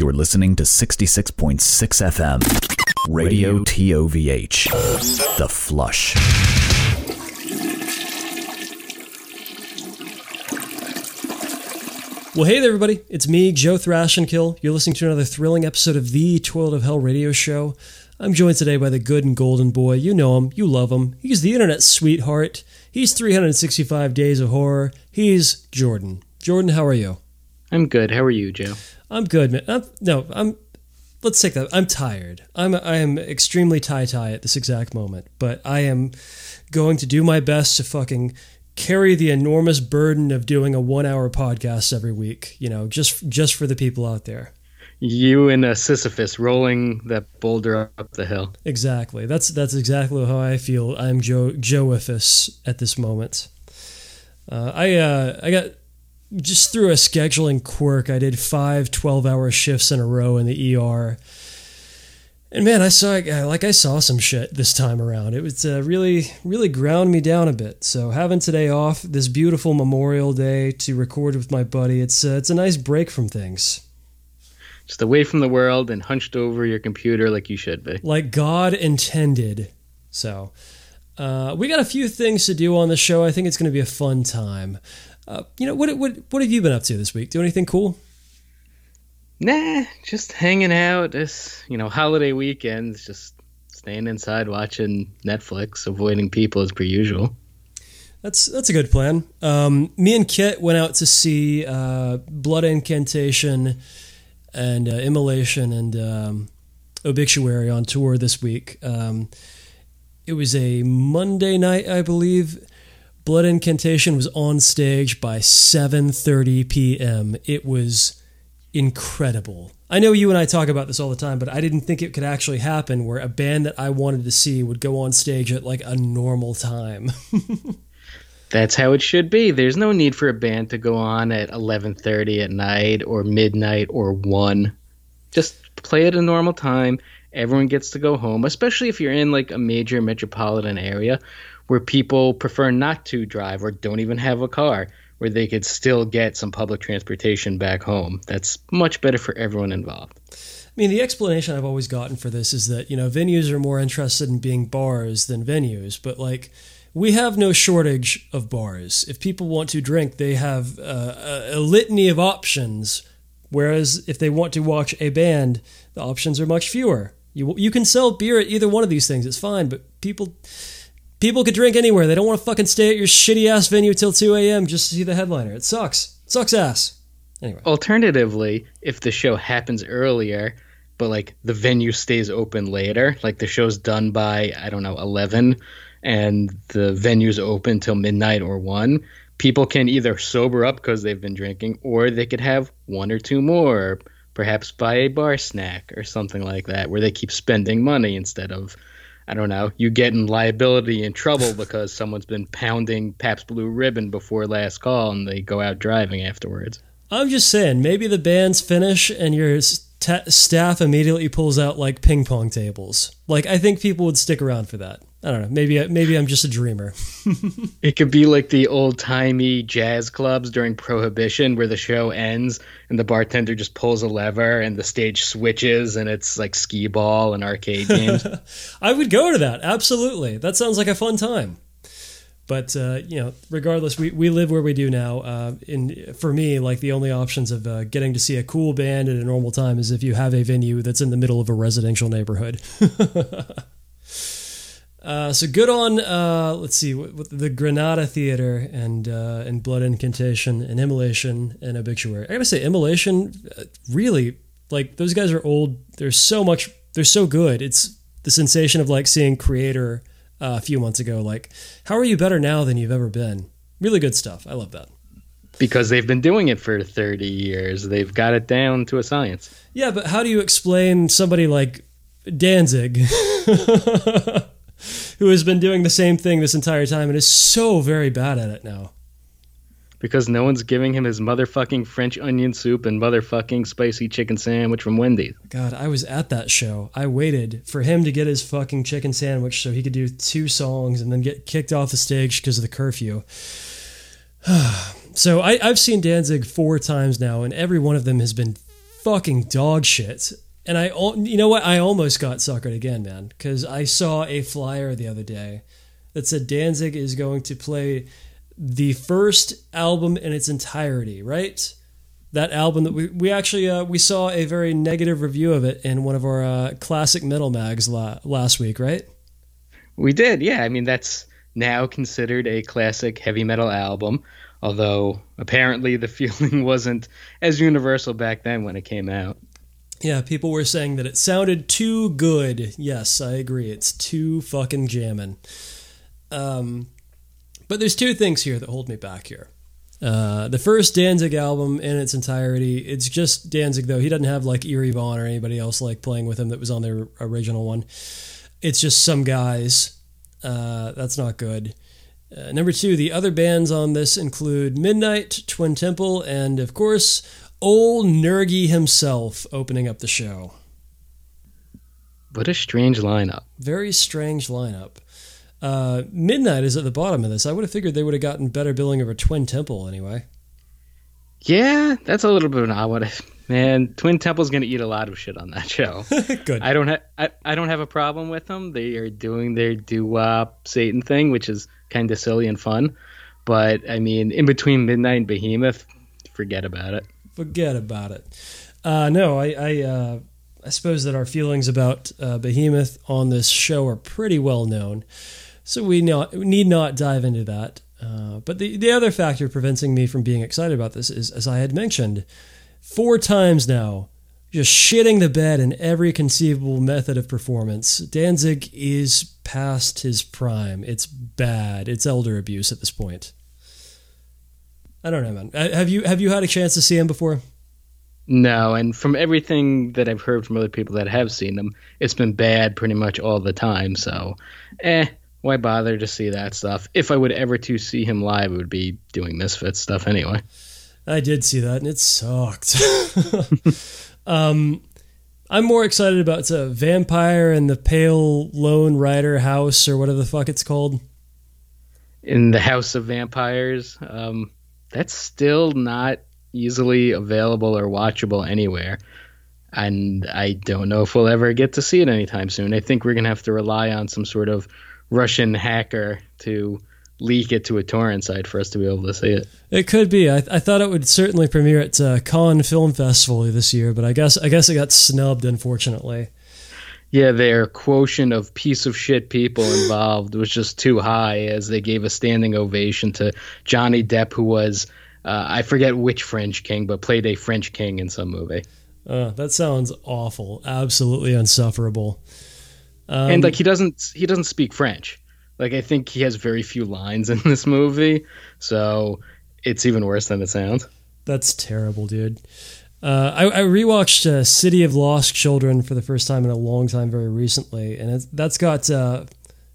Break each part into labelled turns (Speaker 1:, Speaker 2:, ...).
Speaker 1: You're listening to 66.6 FM, Radio TOVH, The Flush.
Speaker 2: Well, hey there, everybody. It's me, Joe Thrashenkill. You're listening to another thrilling episode of the Toilet of Hell radio show. I'm joined today by the good and golden boy. You know him, you love him. He's the internet sweetheart. He's 365 days of horror. He's Jordan. Jordan, how are you?
Speaker 3: I'm good. How are you, Joe?
Speaker 2: I'm good, man. I'm, no, I'm. Let's take that. I'm tired. I'm. I am extremely tie tie at this exact moment, but I am going to do my best to fucking carry the enormous burden of doing a one hour podcast every week. You know, just just for the people out there.
Speaker 3: You and a Sisyphus rolling that boulder up the hill.
Speaker 2: Exactly. That's that's exactly how I feel. I'm Joe Joeifus at this moment. Uh, I uh, I got just through a scheduling quirk. I did five 12 hour shifts in a row in the ER. And man, I saw like I saw some shit this time around. It was uh, really, really ground me down a bit. So having today off, this beautiful Memorial Day to record with my buddy, it's uh, it's a nice break from things.
Speaker 3: Just away from the world and hunched over your computer like you should be.
Speaker 2: Like God intended. So uh, we got a few things to do on the show. I think it's going to be a fun time. Uh, you know what? What what have you been up to this week? Do anything cool?
Speaker 3: Nah, just hanging out. This you know holiday weekends, just staying inside watching Netflix, avoiding people as per usual.
Speaker 2: That's that's a good plan. Um, me and Kit went out to see uh, Blood Incantation and uh, Immolation and um, Obituary on tour this week. Um, it was a Monday night, I believe. Blood Incantation was on stage by 7:30 p.m. It was incredible. I know you and I talk about this all the time, but I didn't think it could actually happen where a band that I wanted to see would go on stage at like a normal time.
Speaker 3: That's how it should be. There's no need for a band to go on at 11:30 at night or midnight or 1. Just play at a normal time. Everyone gets to go home, especially if you're in like a major metropolitan area where people prefer not to drive or don't even have a car where they could still get some public transportation back home. That's much better for everyone involved.
Speaker 2: I mean, the explanation I've always gotten for this is that, you know, venues are more interested in being bars than venues, but like, we have no shortage of bars. If people want to drink, they have uh, a, a litany of options. Whereas if they want to watch a band, the options are much fewer. You, you can sell beer at either one of these things, it's fine, but people People could drink anywhere. They don't want to fucking stay at your shitty ass venue till 2 a.m. just to see the headliner. It sucks. It sucks ass. Anyway.
Speaker 3: Alternatively, if the show happens earlier, but like the venue stays open later, like the show's done by, I don't know, 11, and the venue's open till midnight or 1, people can either sober up because they've been drinking, or they could have one or two more, perhaps buy a bar snack or something like that, where they keep spending money instead of I don't know, you get in liability and trouble because someone's been pounding Pabst Blue Ribbon before last call and they go out driving afterwards.
Speaker 2: I'm just saying, maybe the bands finish and your st- staff immediately pulls out like ping pong tables. Like I think people would stick around for that. I don't know. Maybe maybe I'm just a dreamer.
Speaker 3: it could be like the old timey jazz clubs during Prohibition, where the show ends and the bartender just pulls a lever and the stage switches, and it's like skee ball and arcade games.
Speaker 2: I would go to that. Absolutely, that sounds like a fun time. But uh, you know, regardless, we, we live where we do now. Uh, in for me, like the only options of uh, getting to see a cool band at a normal time is if you have a venue that's in the middle of a residential neighborhood. Uh, so good on uh, let's see the Granada Theater and uh, and Blood Incantation and Immolation and Obituary. I gotta say Immolation uh, really like those guys are old. They're so much. They're so good. It's the sensation of like seeing Kreator uh, a few months ago. Like how are you better now than you've ever been? Really good stuff. I love that.
Speaker 3: Because they've been doing it for 30 years. They've got it down to a science.
Speaker 2: Yeah, but how do you explain somebody like Danzig? who has been doing the same thing this entire time and is so very bad at it now.
Speaker 3: Because no one's giving him his motherfucking French onion soup and motherfucking spicy chicken sandwich from Wendy's.
Speaker 2: God, I was at that show. I waited for him to get his fucking chicken sandwich so he could do two songs and then get kicked off the stage because of the curfew. so I, I've seen Danzig four times now, and every one of them has been fucking dog shit. And I, you know what? I almost got suckered again, man, because I saw a flyer the other day that said Danzig is going to play the first album in its entirety, right? That album that we, we actually uh, we saw a very negative review of it in one of our uh, classic metal mags la- last week, right?
Speaker 3: We did, yeah. I mean, that's now considered a classic heavy metal album, although apparently the feeling wasn't as universal back then when it came out.
Speaker 2: Yeah, people were saying that it sounded too good. Yes, I agree. It's too fucking jamming. Um, but there's two things here that hold me back here. Uh, the first Danzig album in its entirety, it's just Danzig though. He doesn't have like Eerie Von or anybody else like playing with him that was on their original one. It's just some guys. Uh, that's not good. Uh, number two, the other bands on this include Midnight, Twin Temple, and of course, old Nergy himself opening up the show.
Speaker 3: What a strange lineup.
Speaker 2: Very strange lineup. Uh, Midnight is at the bottom of this. I would have figured they would have gotten better billing over Twin Temple anyway.
Speaker 3: Yeah, that's a little bit of an odd one. Man, Twin Temple's gonna eat a lot of shit on that show.
Speaker 2: Good.
Speaker 3: I don't have I, I don't have a problem with them. They are doing their doo wop Satan thing, which is kind of silly and fun. But I mean, in between Midnight and Behemoth, forget about it.
Speaker 2: Forget about it. Uh, no, I I, uh, I suppose that our feelings about uh, Behemoth on this show are pretty well known, so we not need not dive into that. Uh, but the the other factor preventing me from being excited about this is, as I had mentioned, four times now, just shitting the bed in every conceivable method of performance. Danzig is past his prime. It's bad. It's elder abuse at this point. I don't know, man. Uh, Have you have you had a chance to see him before?
Speaker 3: No, and from everything that I've heard from other people that have seen them, it's been bad pretty much all the time. So, eh, why bother to see that stuff? If I would ever to see him live, it would be doing Misfits stuff anyway.
Speaker 2: I did see that, and it sucked. um, I'm more excited about uh, Vampire and the Pale Lone Rider House, or whatever the fuck it's called.
Speaker 3: In the House of Vampires, um, that's still not easily available or watchable anywhere. And I don't know if we'll ever get to see it anytime soon. I think we're going to have to rely on some sort of Russian hacker to leak it to a torrent site for us to be able to see it.
Speaker 2: It could be. I, I thought it would certainly premiere at uh, Cannes Film Festival this year, but I guess I guess it got snubbed, unfortunately.
Speaker 3: Yeah, their quotient of piece of shit people involved was just too high as they gave a standing ovation to Johnny Depp, who was, uh, I forget which French king, but played a French king in some movie.
Speaker 2: Uh, that sounds awful. Absolutely unsufferable. Um,
Speaker 3: and like he doesn't he doesn't speak French. Like I think he has very few lines in this movie, so it's even worse than it sounds.
Speaker 2: That's terrible, dude. Uh, I, I rewatched uh, City of Lost Children for the first time in a long time, very recently, and that's got uh,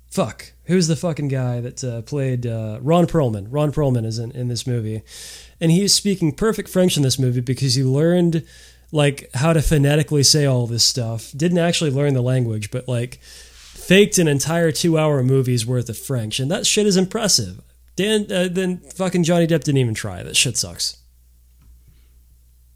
Speaker 2: fuck. Who's the fucking guy that uh, played uh, Ron Perlman? Ron Perlman is in, in this movie, and he's speaking perfect French in this movie because he learned like how to phonetically say all this stuff. Didn't actually learn the language, but like faked an entire two-hour movie's worth of French, and that shit is impressive. Dan, uh, then fucking Johnny Depp didn't even try. That shit sucks.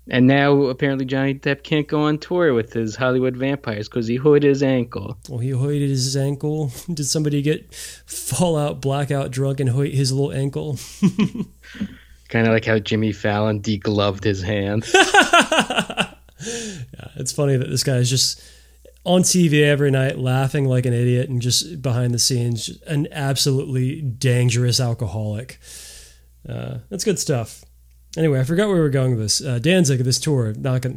Speaker 3: And now apparently Johnny Depp can't go on tour with his Hollywood vampires because he hurt his ankle.
Speaker 2: Well, he hoited his ankle. Did somebody get fallout, blackout drunk and hoit his little ankle?
Speaker 3: kind of like how Jimmy Fallon degloved his hand.
Speaker 2: yeah, it's funny that this guy is just on TV every night laughing like an idiot and just behind the scenes an absolutely dangerous alcoholic. Uh, that's good stuff. Anyway, I forgot where we were going with this. Uh, Danzig, this tour, not gonna,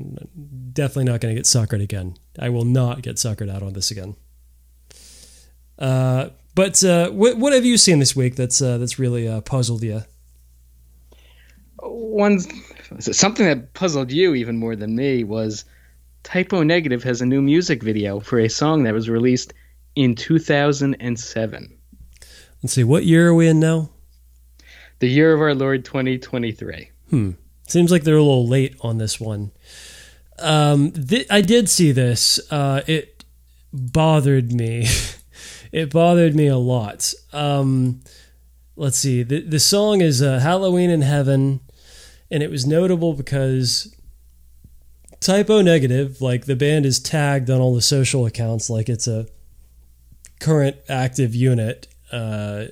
Speaker 2: definitely not going to get suckered again. I will not get suckered out on this again. Uh, but uh, what what have you seen this week that's uh, that's really uh, puzzled you?
Speaker 3: One something that puzzled you even more than me was Type O Negative has a new music video for a song that was released in 2007.
Speaker 2: Let's see, what year are we in now?
Speaker 3: The year of our Lord 2023.
Speaker 2: Hmm. Seems like they're a little late on this one. Um, th- I did see this. Uh, it bothered me. it bothered me a lot. Um, let's see. The, the song is uh, Halloween in Heaven, and it was notable because Type O Negative, like the band is tagged on all the social accounts like it's a current active unit, uh,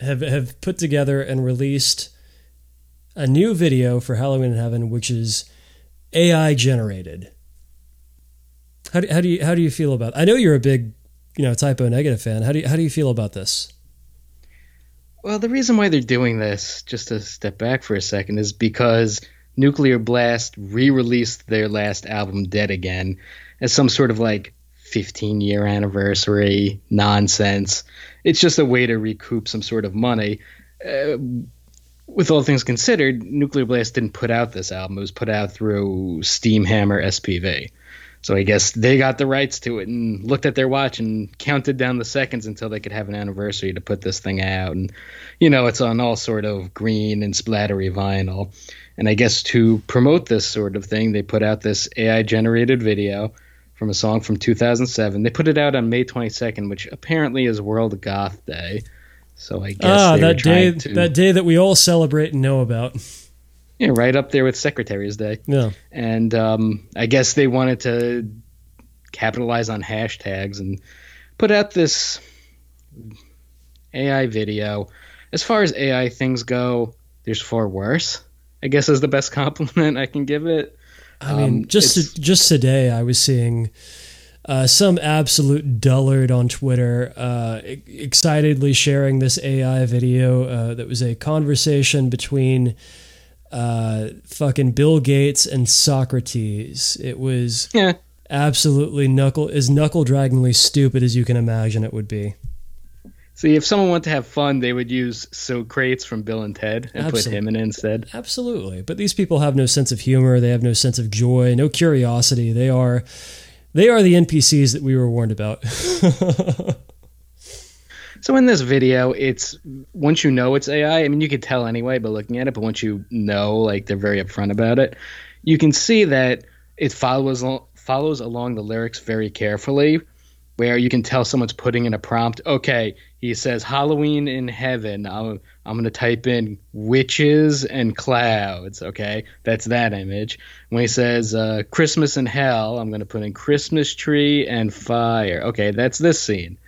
Speaker 2: have have put together and released a new video for Halloween in Heaven, which is AI generated. How do, how do you how do you feel about? I know you're a big, you know, Type O Negative fan. How do you, how do you feel about this?
Speaker 3: Well, the reason why they're doing this, just to step back for a second, is because Nuclear Blast re-released their last album, Dead Again, as some sort of like 15 year anniversary nonsense. It's just a way to recoup some sort of money. Uh, with all things considered, Nuclear Blast didn't put out this album. It was put out through Steamhammer SPV. So I guess they got the rights to it and looked at their watch and counted down the seconds until they could have an anniversary to put this thing out. And you know, it's on all sort of green and splattery vinyl. And I guess to promote this sort of thing, they put out this AI generated video from a song from 2007. They put it out on May 22nd, which apparently is World Goth Day. So I guess
Speaker 2: ah, that day
Speaker 3: to,
Speaker 2: that day that we all celebrate and know about.
Speaker 3: Yeah, right up there with Secretary's Day.
Speaker 2: Yeah.
Speaker 3: And um, I guess they wanted to capitalize on hashtags and put out this AI video. As far as AI things go, there's far worse. I guess is the best compliment I can give it.
Speaker 2: I mean,
Speaker 3: Um,
Speaker 2: just
Speaker 3: it's-
Speaker 2: just today, I was seeing uh, some absolute dullard on Twitter uh, excitedly sharing this AI video uh, that was a conversation between uh, fucking Bill Gates and Socrates. It was
Speaker 3: yeah,
Speaker 2: absolutely knuckle as knuckle draggingly stupid as you can imagine it would be.
Speaker 3: See, if someone wanted to have fun, they would use Socrates from Bill and Ted and put him in instead.
Speaker 2: Absolutely. But these people have no sense of humor, they have no sense of joy, no curiosity. They are they are the NPCs that we were warned about.
Speaker 3: So in this video, it's once you know it's AI. I mean, you could tell anyway by looking at it, but once you know, like they're very upfront about it, you can see that it follows follows along the lyrics very carefully. Where you can tell someone's putting in a prompt. Okay, he says Halloween in heaven. I'm, I'm going to type in witches and clouds. Okay, that's that image. When he says uh, Christmas in hell, I'm going to put in Christmas tree and fire. Okay, that's this scene.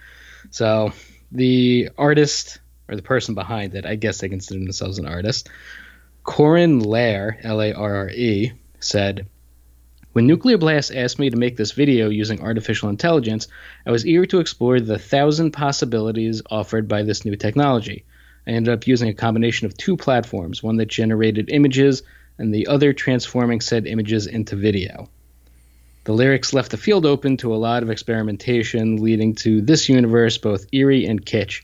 Speaker 3: So the artist or the person behind it, I guess they consider themselves an artist, Corin Lair, L A R R E, said, When Nuclear Blast asked me to make this video using artificial intelligence, I was eager to explore the thousand possibilities offered by this new technology. I ended up using a combination of two platforms, one that generated images and the other transforming said images into video. The lyrics left the field open to a lot of experimentation, leading to this universe both eerie and kitsch,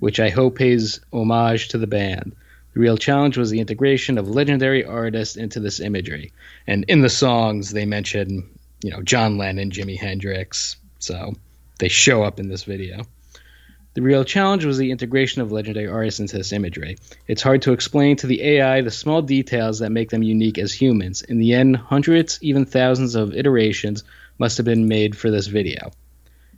Speaker 3: which I hope pays homage to the band. The real challenge was the integration of legendary artists into this imagery. And in the songs, they mention, you know, John Lennon, Jimi Hendrix, so they show up in this video. The real challenge was the integration of legendary artists into this imagery. It's hard to explain to the AI the small details that make them unique as humans. In the end, hundreds, even thousands of iterations must have been made for this video.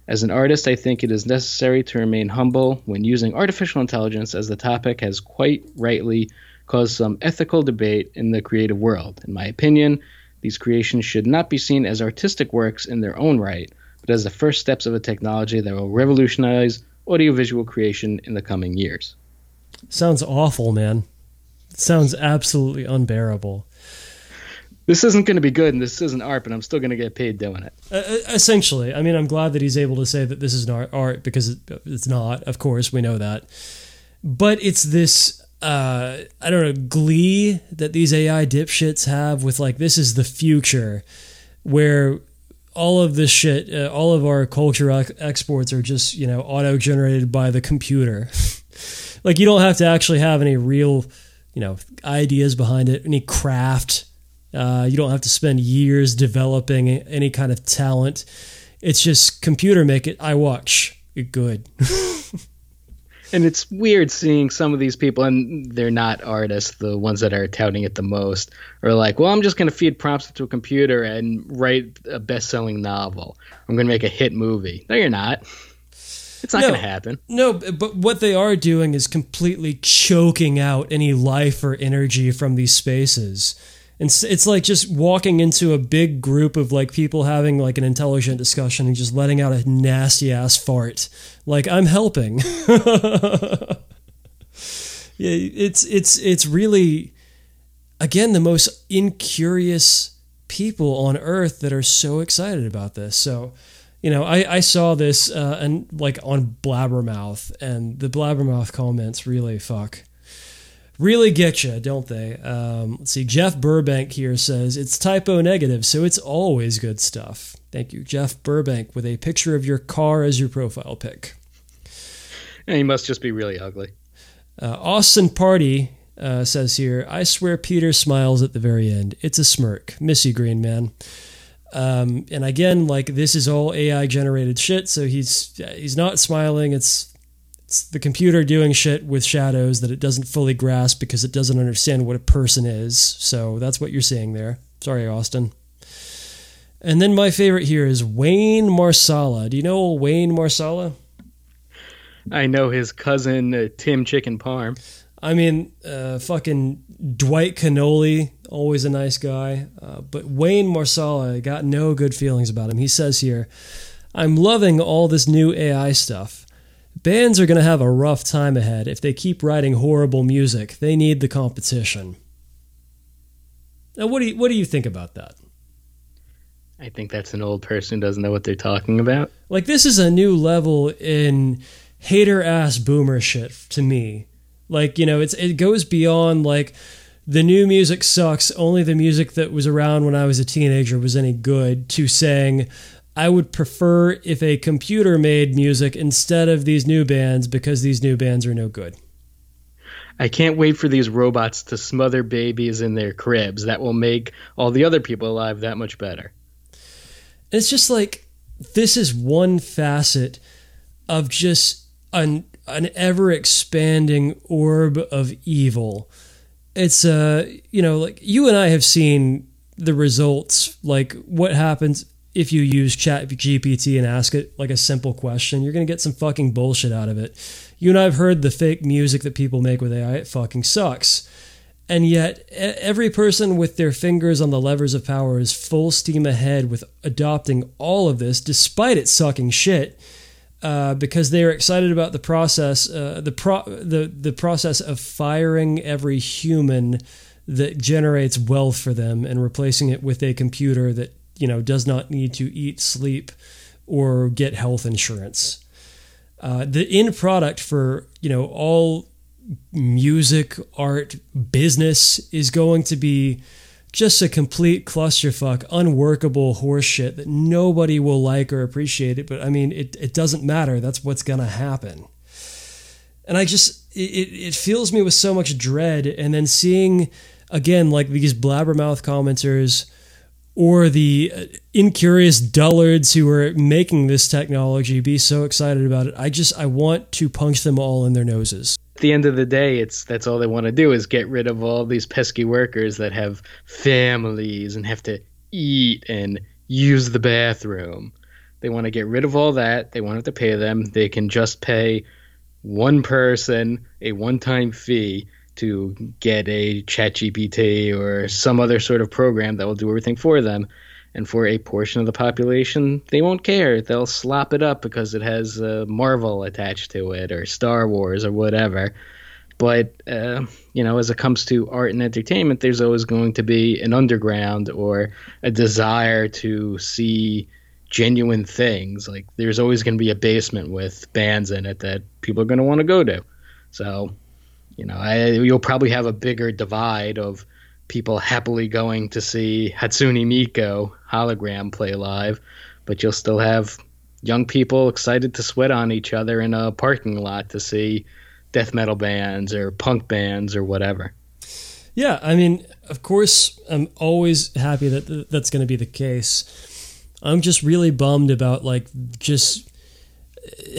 Speaker 3: As an artist, I think it is necessary to remain humble when using artificial intelligence, as the topic has quite rightly caused some ethical debate in the creative world. In my opinion, these creations should not be seen as artistic works in their own right, but as the first steps of a technology that will revolutionize audiovisual creation in the coming years.
Speaker 2: Sounds awful, man. Sounds absolutely unbearable.
Speaker 3: This isn't going to be good, and this isn't art, but I'm still going to get paid doing it.
Speaker 2: Uh, essentially, I mean, I'm glad that he's able to say that this is not art because it's not. Of course, we know that. But it's this, uh, I don't know, glee that these AI dipshits have with like, this is the future where all of this shit, uh, all of our culture ex- exports are just, you know, auto generated by the computer. like, you don't have to actually have any real, you know, ideas behind it, any craft. Uh, you don't have to spend years developing any kind of talent. It's just computer make it. I watch it good.
Speaker 3: And it's weird seeing some of these people, and they're not artists, the ones that are touting it the most, are like, well, I'm just going to feed prompts into a computer and write a best selling novel. I'm going to make a hit movie. No, you're not. It's not
Speaker 2: No.
Speaker 3: going to happen.
Speaker 2: No, but what they are doing is completely choking out any life or energy from these spaces. And it's, like just walking into a big group of like people having like an intelligent discussion and just letting out a nasty ass fart. Like I'm helping. yeah, it's it's it's really again the most incurious people on earth that are so excited about this. So, you know, I, I saw this uh, and like on Blabbermouth, and the Blabbermouth comments really fuck really get you, don't they? Um, let's see. Jeff Burbank here says it's Type O Negative, so it's always good stuff. Thank you, Jeff Burbank, with a picture of your car as your profile pic.
Speaker 3: And he must just be really ugly.
Speaker 2: Uh, Austin Party uh, says here, I swear Peter smiles at the very end. It's a smirk. Missy Green Man. Um, and again, like this is all AI generated shit, so he's he's not smiling. It's it's the computer doing shit with shadows that it doesn't fully grasp because it doesn't understand what a person is. So that's what you're seeing there. Sorry, Austin. And then my favorite here is Wayne Marsala. Do you know Wayne Marsala?
Speaker 3: I know his cousin uh, Tim Chicken Parm.
Speaker 2: I mean, uh, fucking Dwight Cannoli, always a nice guy. Uh, but Wayne Marsala got no good feelings about him. He says here, I'm loving all this new AI stuff. Bands are going to have a rough time ahead if they keep writing horrible music. They need the competition. Now, what do you what do you think about that?
Speaker 3: I think that's an old person who doesn't know what they're talking about.
Speaker 2: Like this is a new level in hater ass boomer shit to me. Like you know, it's it goes beyond like the new music sucks. Only the music that was around when I was a teenager was any good. To saying I would prefer if a computer made music instead of these new bands because these new bands are no good.
Speaker 3: I can't wait for these robots to smother babies in their cribs. That will make all the other people alive that much better.
Speaker 2: It's just like this is one facet of just an an ever expanding orb of evil. It's uh you know like you and I have seen the results like what happens if you use chat gpt and ask it like a simple question you're going to get some fucking bullshit out of it. You and i've heard the fake music that people make with ai it fucking sucks. And yet every person with their fingers on the levers of power is full steam ahead with adopting all of this despite it sucking shit uh, because they are excited about the process uh, the, pro- the, the process of firing every human that generates wealth for them and replacing it with a computer that you know does not need to eat, sleep, or get health insurance. Uh, the end product for you know all music, art, business is going to be just a complete clusterfuck, unworkable horseshit that nobody will like or appreciate it. But I mean, it, it doesn't matter. That's what's going to happen. And I just, it, it fills me with so much dread. And then seeing, again, like these blabbermouth commenters or the uh, incurious dullards who are making this technology be so excited about it. I just I want to punch them all in their noses.
Speaker 3: At the end of the day, it's that's all they want to do is get rid of all these pesky workers that have families and have to eat and use the bathroom. They want to get rid of all that. They want to pay them. They can just pay one person a one-time fee to get a chat gpt or some other sort of program that will do everything for them. And for a portion of the population they won't care. They'll slop it up because it has uh, marvel attached to it or star wars or whatever. But uh, you know as it comes to art and entertainment there's always going to be an underground or a desire to see genuine things. Like there's always going to be a basement with bands in it that people are going to want to go to. So you know, I, you'll probably have a bigger divide of people happily going to see Hatsune Miku hologram play live, but you'll still have young people excited to sweat on each other in a parking lot to see death metal bands or punk bands or whatever.
Speaker 2: Yeah, I mean, of course, I'm always happy that that's going to be the case. I'm just really bummed about like just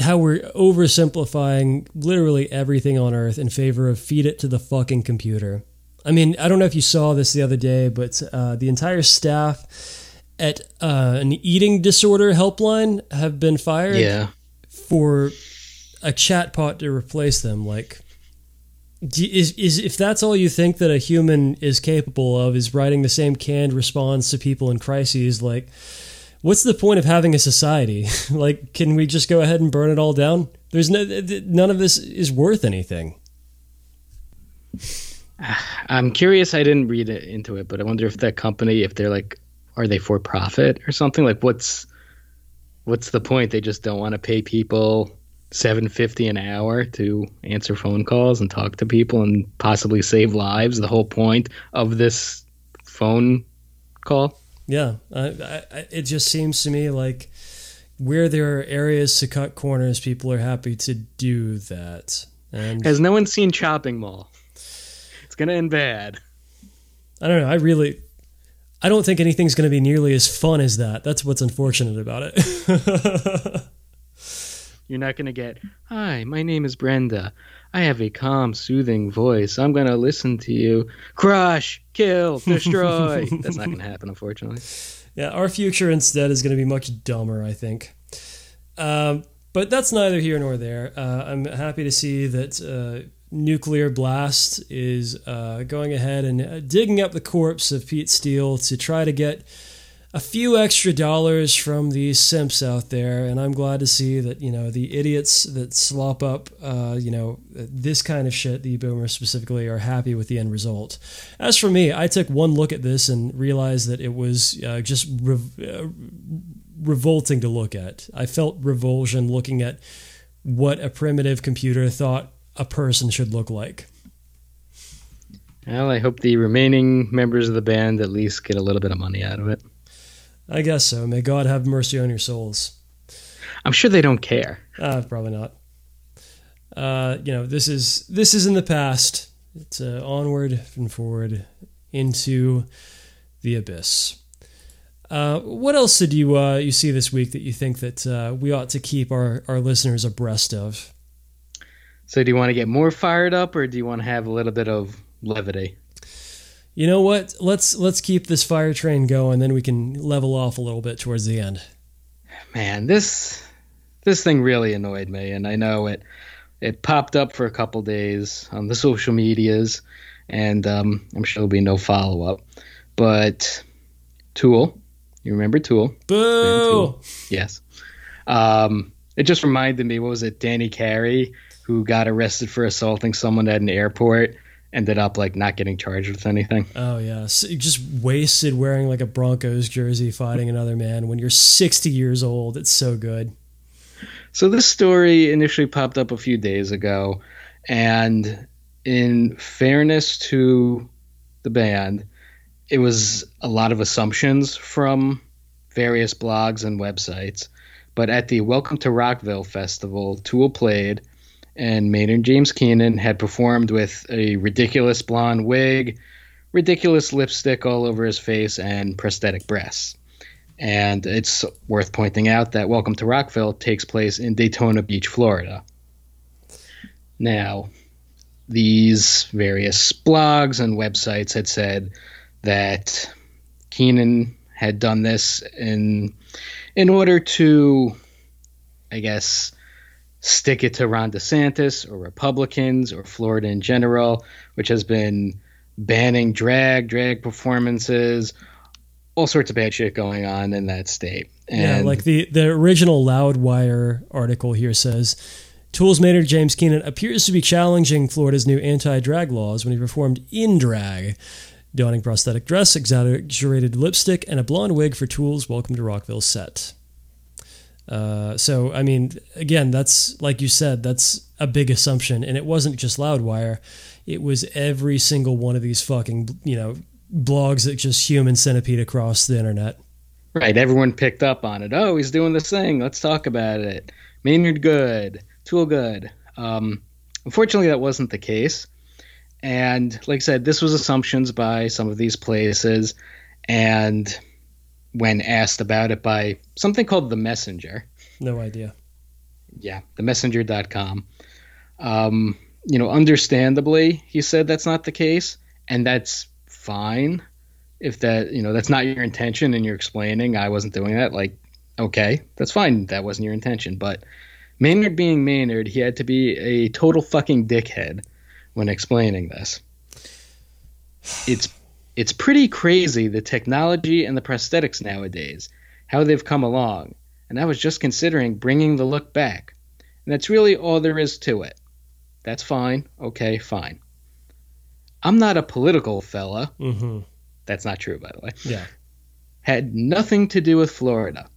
Speaker 2: how we're oversimplifying literally everything on earth in favor of feed it to the fucking computer. I mean, I don't know if you saw this the other day, but uh, the entire staff at uh, an eating disorder helpline have been fired
Speaker 3: yeah.
Speaker 2: for a chatbot to replace them. Like, is, is if that's all you think that a human is capable of is writing the same canned response to people in crises like what's the point of having a society? Like can we just go ahead and burn it all down? There's no none of this is worth anything.
Speaker 3: I'm curious i didn't read it into it but i wonder if that company if they're like are they for profit or something? Like what's what's the point? They just don't want to pay people 750 an hour to answer phone calls and talk to people and possibly save lives. The whole point of this phone call
Speaker 2: yeah I, I, it just seems to me like where there are areas to cut corners people are happy to do that. And
Speaker 3: has no one seen chopping mall? It's gonna end bad.
Speaker 2: I don't know i really i don't think anything's gonna be nearly as fun as that. That's what's unfortunate about it.
Speaker 3: You're not going to get, Hi, my name is Brenda. I have a calm, soothing voice. I'm going to listen to you. Crush, kill, destroy. That's not going to happen, unfortunately.
Speaker 2: Yeah, our future instead is going to be much dumber, I think. Um, but that's neither here nor there. Uh, I'm happy to see that uh, Nuclear Blast is uh, going ahead and uh, digging up the corpse of Pete Steele to try to get a few extra dollars from these simps out there, and I'm glad to see that you know the idiots that slop up, uh, you know, this kind of shit, the boomers specifically, are happy with the end result. As for me, I took one look at this and realized that it was uh, just uh, revolting to look at. I felt revulsion looking at what a primitive computer thought a person should look like.
Speaker 3: Well, I hope the remaining members of the band at least get a little bit of money out of it.
Speaker 2: I guess so. May God have mercy on your souls.
Speaker 3: I'm sure they don't care.
Speaker 2: Uh, probably not. Uh, you know, this is this is in the past. It's uh, onward and forward into the abyss. Uh, what else did you uh, you see this week that you think that uh, we ought to keep our, our listeners abreast of?
Speaker 3: So, do you want to get more fired up, or do you want to have a little bit of levity?
Speaker 2: You know what? Let's let's keep this fire train going, then we can level off a little bit towards the end.
Speaker 3: Man, this this thing really annoyed me, and I know it. It popped up for a couple days on the social medias, and um, I'm sure there'll be no follow up. But Tool, you remember Tool?
Speaker 2: Boo! Tool.
Speaker 3: Yes. Um, it just reminded me. What was it? Danny Carey, who got arrested for assaulting someone at an airport ended up like not getting charged with anything.
Speaker 2: Oh yeah, so just wasted wearing like a Broncos jersey fighting another man when you're 60 years old. It's so good.
Speaker 3: So this story initially popped up a few days ago and in fairness to the band, it was a lot of assumptions from various blogs and websites. But at the Welcome to Rockville festival, Tool played and Maynard James Keenan had performed with a ridiculous blonde wig, ridiculous lipstick all over his face, and prosthetic breasts. And it's worth pointing out that Welcome to Rockville takes place in Daytona Beach, Florida. Now, these various blogs and websites had said that Keenan had done this in in order to, I guess, stick it to Ron DeSantis or Republicans or Florida in general, which has been banning drag, drag performances, all sorts of bad shit going on in that state.
Speaker 2: And yeah, like the the original Loudwire article here says. Tools Maynard James Keenan appears to be challenging Florida's new anti drag laws when he performed in drag, donning prosthetic dress, exaggerated lipstick, and a blonde wig for Tools' Welcome to Rockville set. Uh, so, I mean, again, that's like you said, that's a big assumption, and it wasn't just Loudwire; it was every single one of these fucking you know blogs that just human centipede across the internet.
Speaker 3: Right, everyone picked up on it. Oh, he's doing this thing. Let's talk about it. Maynard good, Tool good. Um, unfortunately, that wasn't the case. And like I said, this was assumptions by some of these places, and when asked about it by something called The Messenger.
Speaker 2: No idea.
Speaker 3: Yeah, themessenger.com. Um, you know, understandably, he said that's not the case, and that's fine. If that, you know, that's not your intention and you're explaining, I wasn't doing that, like, okay, that's fine. That wasn't your intention. But Maynard being Maynard, he had to be a total fucking dickhead when explaining this. It's it's pretty crazy the technology and the prosthetics nowadays, how they've come along. And I was just considering bringing the look back. And that's really all there is to it. That's fine. Okay, fine. I'm not a political fella.
Speaker 2: Mm-hmm.
Speaker 3: That's not true, by the way.
Speaker 2: Yeah.
Speaker 3: Had nothing to do with Florida.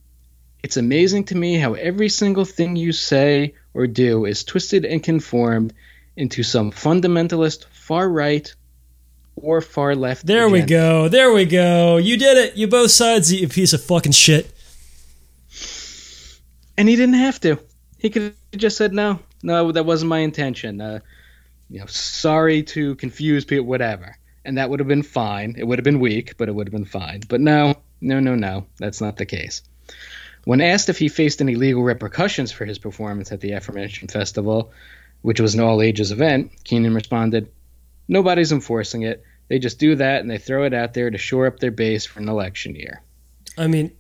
Speaker 3: It's amazing to me how every single thing you say or do is twisted and conformed into some fundamentalist far right or far left.
Speaker 2: There we go. There we go. You did it. You both sides, you piece of fucking shit.
Speaker 3: And he didn't have to. He could have just said no. No, that wasn't my intention. Uh, you know, sorry to confuse people, whatever. And that would have been fine. It would have been weak, but it would have been fine. But no, no, no, no. That's not the case. When asked if he faced any legal repercussions for his performance at the aforementioned festival, which was an all ages event, Keenan responded, Nobody's enforcing it. They just do that and they throw it out there to shore up their base for an election year.
Speaker 2: I mean,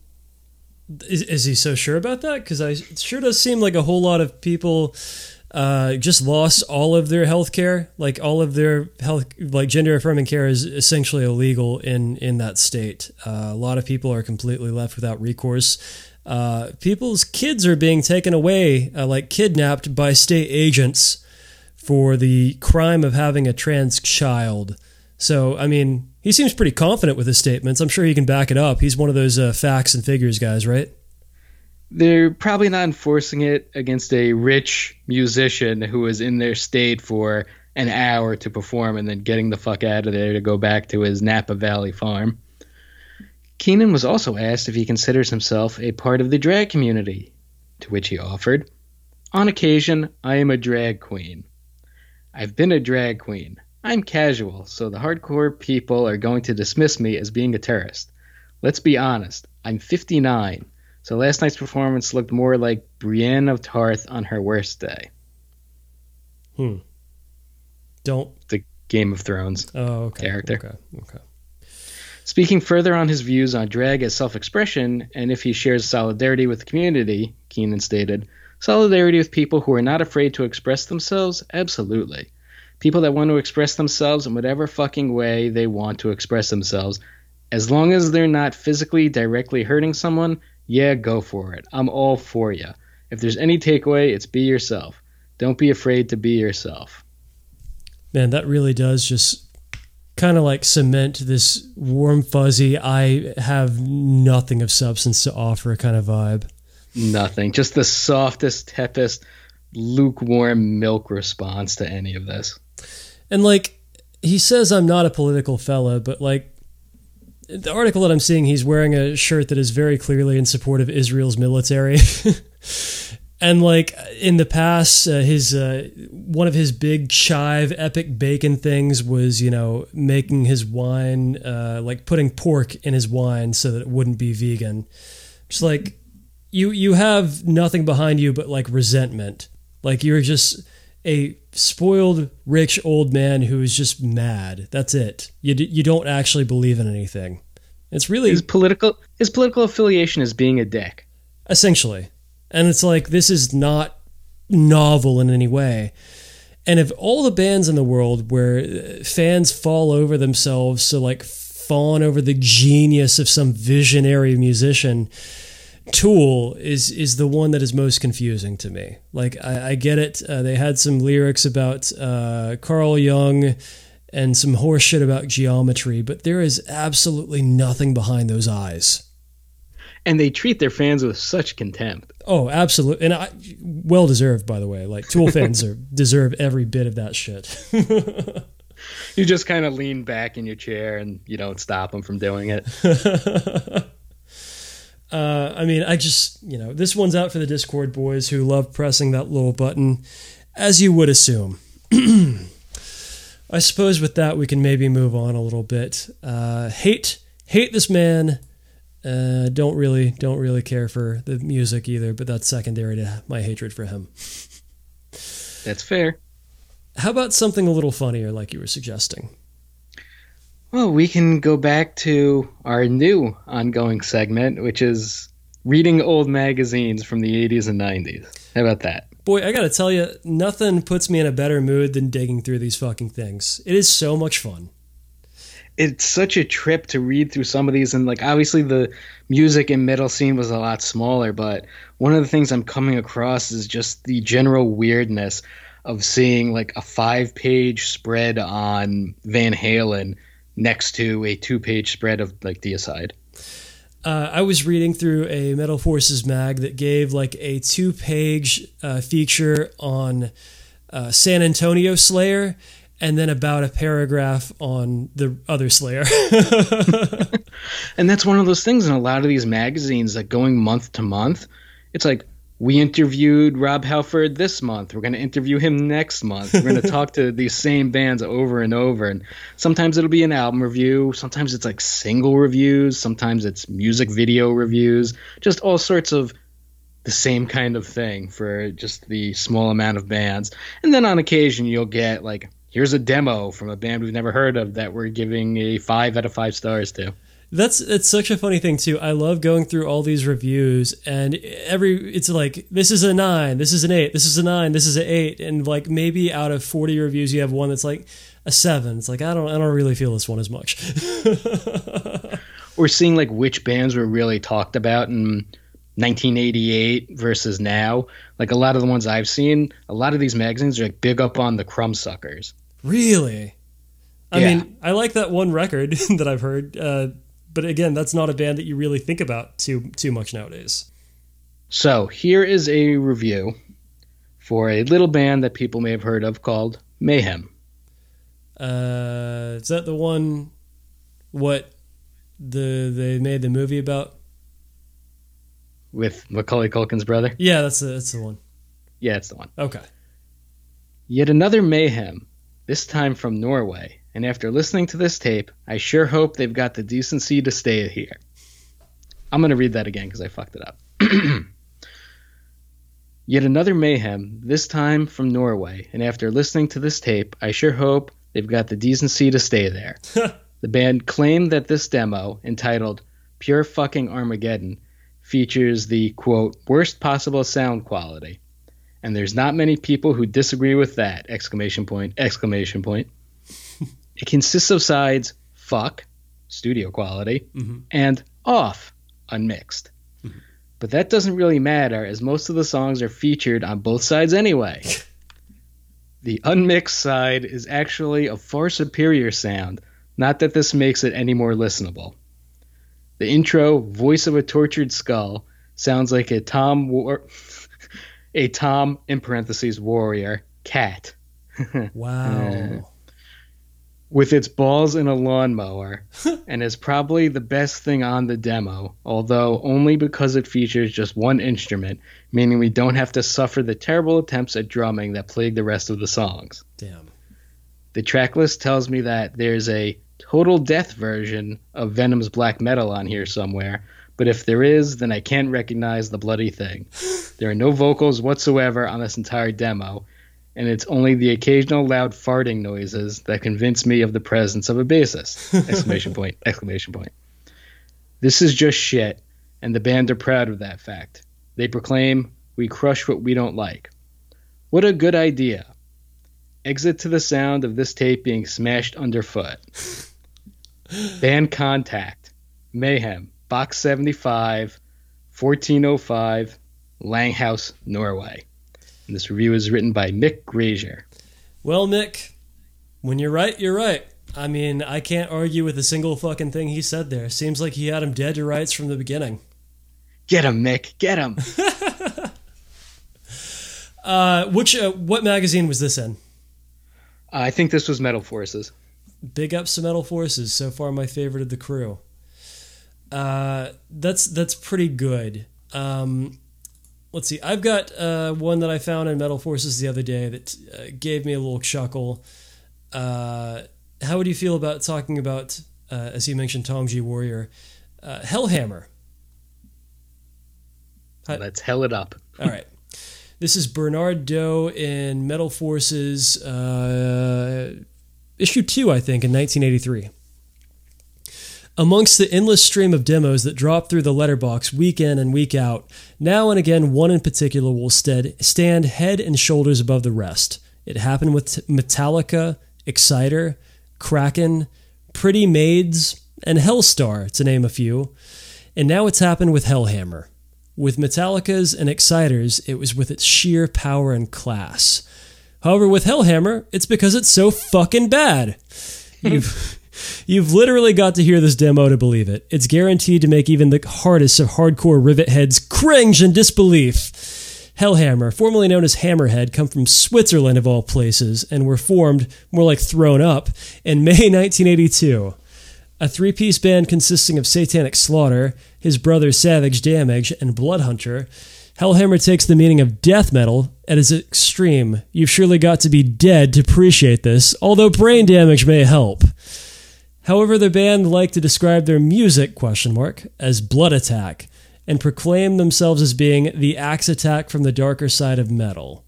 Speaker 2: is, is he so sure about that? Because I it sure does seem like a whole lot of people uh, just lost all of their health care. Like all of their health, like gender affirming care is essentially illegal in in that state. Uh, a lot of people are completely left without recourse. Uh, people's kids are being taken away, uh, like kidnapped by state agents for the crime of having a trans child. So, I mean, he seems pretty confident with his statements. I'm sure he can back it up. He's one of those uh, facts and figures guys, right?
Speaker 3: They're probably not enforcing it against a rich musician who was in their state for an hour to perform and then getting the fuck out of there to go back to his Napa Valley farm. Keenan was also asked if he considers himself a part of the drag community, to which he offered, On occasion, I am a drag queen. I've been a drag queen. I'm casual, so the hardcore people are going to dismiss me as being a terrorist. Let's be honest, I'm 59, so last night's performance looked more like Brienne of Tarth on her worst day.
Speaker 2: Hmm. Don't.
Speaker 3: The Game of Thrones.
Speaker 2: Oh, okay.
Speaker 3: Character.
Speaker 2: Okay. Okay.
Speaker 3: Speaking further on his views on drag as self expression and if he shares solidarity with the community, Keenan stated, Solidarity with people who are not afraid to express themselves? Absolutely. People that want to express themselves in whatever fucking way they want to express themselves, as long as they're not physically directly hurting someone, yeah, go for it. I'm all for you. If there's any takeaway, it's be yourself. Don't be afraid to be yourself.
Speaker 2: Man, that really does just kind of like cement this warm, fuzzy, I have nothing of substance to offer kind of vibe.
Speaker 3: Nothing. Just the softest, tepest, lukewarm milk response to any of this.
Speaker 2: And like, he says, I'm not a political fella, but like, the article that I'm seeing, he's wearing a shirt that is very clearly in support of Israel's military. and like in the past, uh, his uh, one of his big chive epic bacon things was you know making his wine uh, like putting pork in his wine so that it wouldn't be vegan. Just like you you have nothing behind you but like resentment. Like you're just a spoiled rich old man who is just mad. That's it. You d- you don't actually believe in anything. It's really
Speaker 3: His political his political affiliation is being a dick.
Speaker 2: essentially. And it's like this is not novel in any way. And if all the bands in the world where uh, fans fall over themselves to like fawn over the genius of some visionary musician, Tool is is the one that is most confusing to me. Like I, I get it. Uh, they had some lyrics about uh, Carl Jung and some horse shit about geometry, but there is absolutely nothing behind those eyes.
Speaker 3: And they treat their fans with such contempt.
Speaker 2: Oh, absolutely, and I, well deserved, by the way. Like Tool fans are deserve every bit of that shit.
Speaker 3: You just kind of lean back in your chair and you don't stop them from doing it.
Speaker 2: uh, I mean, I just you know this one's out for the Discord boys who love pressing that little button, as you would assume. I suppose with that we can maybe move on a little bit. Uh, hate hate this man. Uh, don't really don't really care for the music either, but that's secondary to my hatred for him.
Speaker 3: That's fair.
Speaker 2: How about something a little funnier, like you were suggesting?
Speaker 3: Well, we can go back to our new ongoing segment, which is reading old magazines from the 80s and 90s. How about that?
Speaker 2: Boy, I gotta tell you, nothing puts me in a better mood than digging through these fucking things. It is so much fun.
Speaker 3: It's such a trip to read through some of these, and like obviously the music and metal scene was a lot smaller, but one of the things I'm coming across is just the general weirdness of seeing like a five page spread on Van Halen next to a two page spread of like Deicide.
Speaker 2: Uh, I was reading through a Metal Forces mag that gave like a two page uh, feature on uh, San Antonio Slayer and then about a paragraph on the other Slayer.
Speaker 3: and that's one of those things in a lot of these magazines that going month to month, it's like we interviewed Rob Halford this month. We're going to interview him next month. We're going to talk to these same bands over and over. And sometimes it'll be an album review. Sometimes it's like single reviews. Sometimes it's music video reviews. Just all sorts of the same kind of thing for just the small amount of bands. And then on occasion, you'll get like, here's a demo from a band we've never heard of that we're giving a five out of five stars to.
Speaker 2: That's it's such a funny thing too. I love going through all these reviews and every it's like this is a 9, this is an 8, this is a 9, this is an 8 and like maybe out of 40 reviews you have one that's like a 7. It's like I don't I don't really feel this one as much.
Speaker 3: We're seeing like which bands were really talked about in 1988 versus now. Like a lot of the ones I've seen, a lot of these magazines are like big up on the Crumbsuckers.
Speaker 2: Really? I
Speaker 3: Yeah.
Speaker 2: mean, I like that one record that I've heard, uh, but again, that's not a band that you really think about too too much nowadays.
Speaker 3: So here is a review for a little band that people may have heard of called Mayhem.
Speaker 2: Uh, is that the one? What the they made the movie about?
Speaker 3: with Macaulay Culkin's brother.
Speaker 2: Yeah, that's the that's the one.
Speaker 3: Yeah, it's the one.
Speaker 2: Okay.
Speaker 3: Yet another mayhem, this time from Norway. And after listening to this tape, I sure hope they've got the decency to stay here. I'm going to read that again because I fucked it up. Yet another mayhem, this time from Norway. And after listening to this tape, I sure hope they've got the decency to stay there. the band claimed that this demo, entitled Pure Fucking Armageddon, features the quote, worst possible sound quality. And there's not many people who disagree with that! Exclamation point! Exclamation point! It consists of sides "fuck" studio quality
Speaker 2: Mhm.
Speaker 3: and "off" unmixed. But that doesn't really matter, as most of the songs are featured on both sides anyway. the unmixed side is actually a far superior sound. Not that this makes it any more listenable. The intro, "Voice of a Tortured Skull," sounds like a Tom War- a Tom in parentheses warrior cat
Speaker 2: Wow.
Speaker 3: With its balls in a lawnmower and is probably the best thing on the demo, although only because it features just one instrument, meaning we don't have to suffer the terrible attempts at drumming that plague the rest of the songs.
Speaker 2: Damn.
Speaker 3: The track list tells me that there's a total death version of Venom's black metal on here somewhere, but if there is, then I can't recognize the bloody thing. There are no vocals whatsoever on this entire demo, and it's only the occasional loud farting noises that convince me of the presence of a bassist! Exclamation point! Exclamation point! This is just shit, and the band are proud of that fact. They proclaim, "We crush what we don't like." What a good idea! Exit to the sound of this tape being smashed underfoot. Band contact. Mayhem. Box 75, 1405, Langhouse, Norway. And this review is written by Mick Grazier.
Speaker 2: Well, Mick, when you're right, you're right. I mean, I can't argue with a single fucking thing he said there. Seems like he had him dead to rights from the beginning.
Speaker 3: Get him, Mick. Get him.
Speaker 2: Uh, which uh, what magazine was this in?
Speaker 3: I think this was Metal Forces.
Speaker 2: Big ups to Metal Forces. So far, my favorite of the crew. Uh, that's that's pretty good. Um, let's see. I've got uh, one that I found in Metal Forces the other day that uh, gave me a little chuckle. Uh, how would you feel about talking about, uh, as you mentioned, Tom G. Warrior, uh, Hellhammer?
Speaker 3: Let's hell it up.
Speaker 2: All right. This is Bernard Doe in Metal Forces, uh, issue two, I think, in 1983. Amongst the endless stream of demos that drop through the letterbox week in and week out, now and again one in particular will stead, stand head and shoulders above the rest. It happened with Metallica, Exciter, Kraken, Pretty Maids, and Hellstar, to name a few. And now it's happened with Hellhammer. With Metallica's and Exciters, it was with its sheer power and class. However, with Hellhammer, it's because it's so fucking bad. You've you've literally got to hear this demo to believe it. It's guaranteed to make even the hardest of hardcore rivet heads cringe in disbelief. Hellhammer, formerly known as Hammerhead, come from Switzerland of all places and were formed, more like thrown up, in May 1982. A three piece band consisting of Satanic Slaughter, his brother Savage Damage, and Bloodhunter. Hellhammer takes the meaning of death metal at its extreme. You've surely got to be dead to appreciate this, although brain damage may help. However, the band like to describe their music question mark as blood attack and proclaim themselves as being the axe attack from the darker side of metal.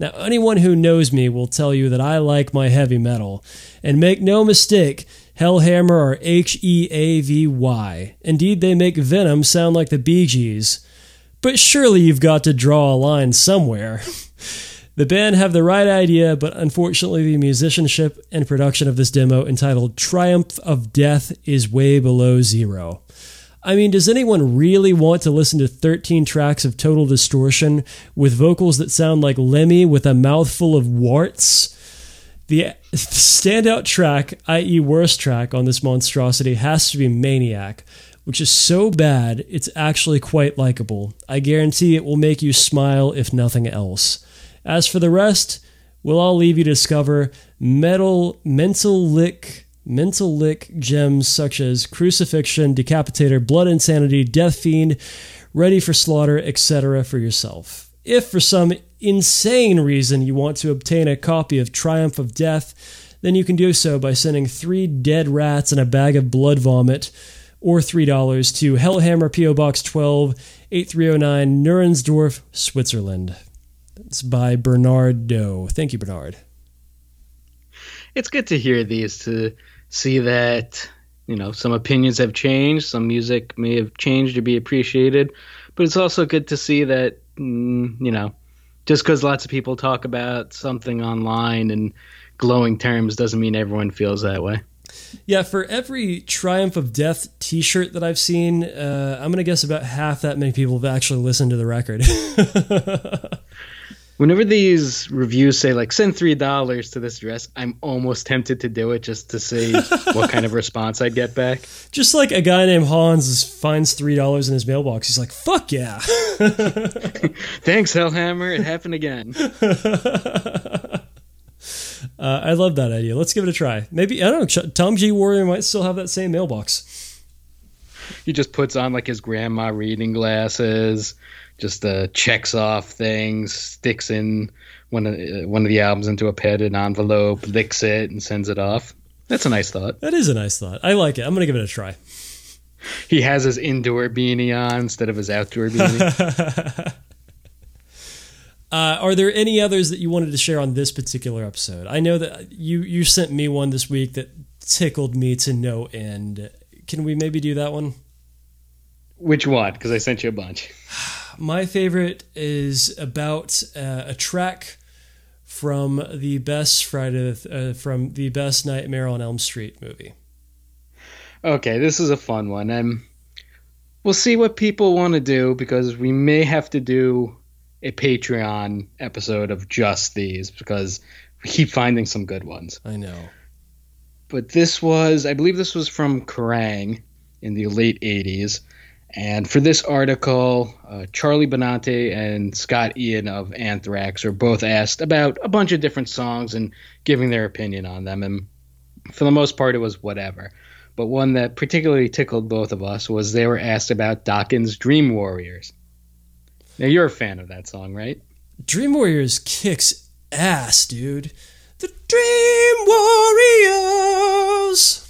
Speaker 2: Now, anyone who knows me will tell you that I like my heavy metal, and make no mistake, Hellhammer are H E A V Y. Indeed, they make Venom sound like the Bee Gees. But surely you've got to draw a line somewhere. the band have the right idea, but unfortunately, the musicianship and production of this demo, entitled Triumph of Death, is way below zero. I mean, does anyone really want to listen to 13 tracks of total distortion with vocals that sound like Lemmy with a mouthful of warts? The standout track, i.e., worst track on this monstrosity, has to be Maniac, which is so bad it's actually quite likable. I guarantee it will make you smile if nothing else. As for the rest, we'll all leave you to discover metal mental lick mental lick gems such as crucifixion, decapitator, blood insanity, death fiend, ready for slaughter, etc. for yourself. If for some insane reason you want to obtain a copy of Triumph of Death, then you can do so by sending three dead rats and a bag of blood vomit or $3 to Hellhammer P.O. Box 12, 8309, Nurensdorf, Switzerland. It's by Bernard Doe. Thank you, Bernard.
Speaker 3: It's good to hear these to see that you know some opinions have changed, some music may have changed to be appreciated, but it's also good to see that mm, you know just because lots of people talk about something online in glowing terms doesn't mean everyone feels that way.
Speaker 2: Yeah, for every Triumph of Death t shirt that I've seen, uh, I'm going to guess about half that many people have actually listened to the record.
Speaker 3: whenever these reviews say like send three dollars to this dress, I'm almost tempted to do it just to see what kind of response I'd get back.
Speaker 2: Just like a guy named Hans finds three dollars in his mailbox. He's like, "Fuck yeah!"
Speaker 3: Thanks, Hellhammer. It happened again.
Speaker 2: Uh, I love that idea. Let's give it a try. Maybe I don't know. Tom G Warrior might still have that same mailbox.
Speaker 3: He just puts on like his grandma reading glasses, just uh, checks off things, sticks in one of uh, one of the albums into a padded envelope, licks it, and sends it off. That's a nice thought.
Speaker 2: That is a nice thought. I like it. I'm gonna give it a try.
Speaker 3: He has his indoor beanie on instead of his outdoor beanie.
Speaker 2: uh, are there any others that you wanted to share on this particular episode? I know that you you sent me one this week that tickled me to no end. Can we maybe do that one?
Speaker 3: Which one? Because I sent you a bunch.
Speaker 2: My favorite is about uh, a track from the best Friday, uh, from the best Nightmare on Elm Street movie.
Speaker 3: Okay, this is a fun one. and we'll see what people want to do because we may have to do a Patreon episode of just these because we keep finding some good ones.
Speaker 2: I know.
Speaker 3: But this was, I believe this was from Kerrang in the late 80s. And for this article, uh, Charlie Benante and Scott Ian of Anthrax are both asked about a bunch of different songs and giving their opinion on them. And for the most part, it was whatever. But one that particularly tickled both of us was they were asked about Dokken's Dream Warriors. Now, you're a fan of that song, right?
Speaker 2: Dream Warriors kicks ass, dude. The Dream Warriors!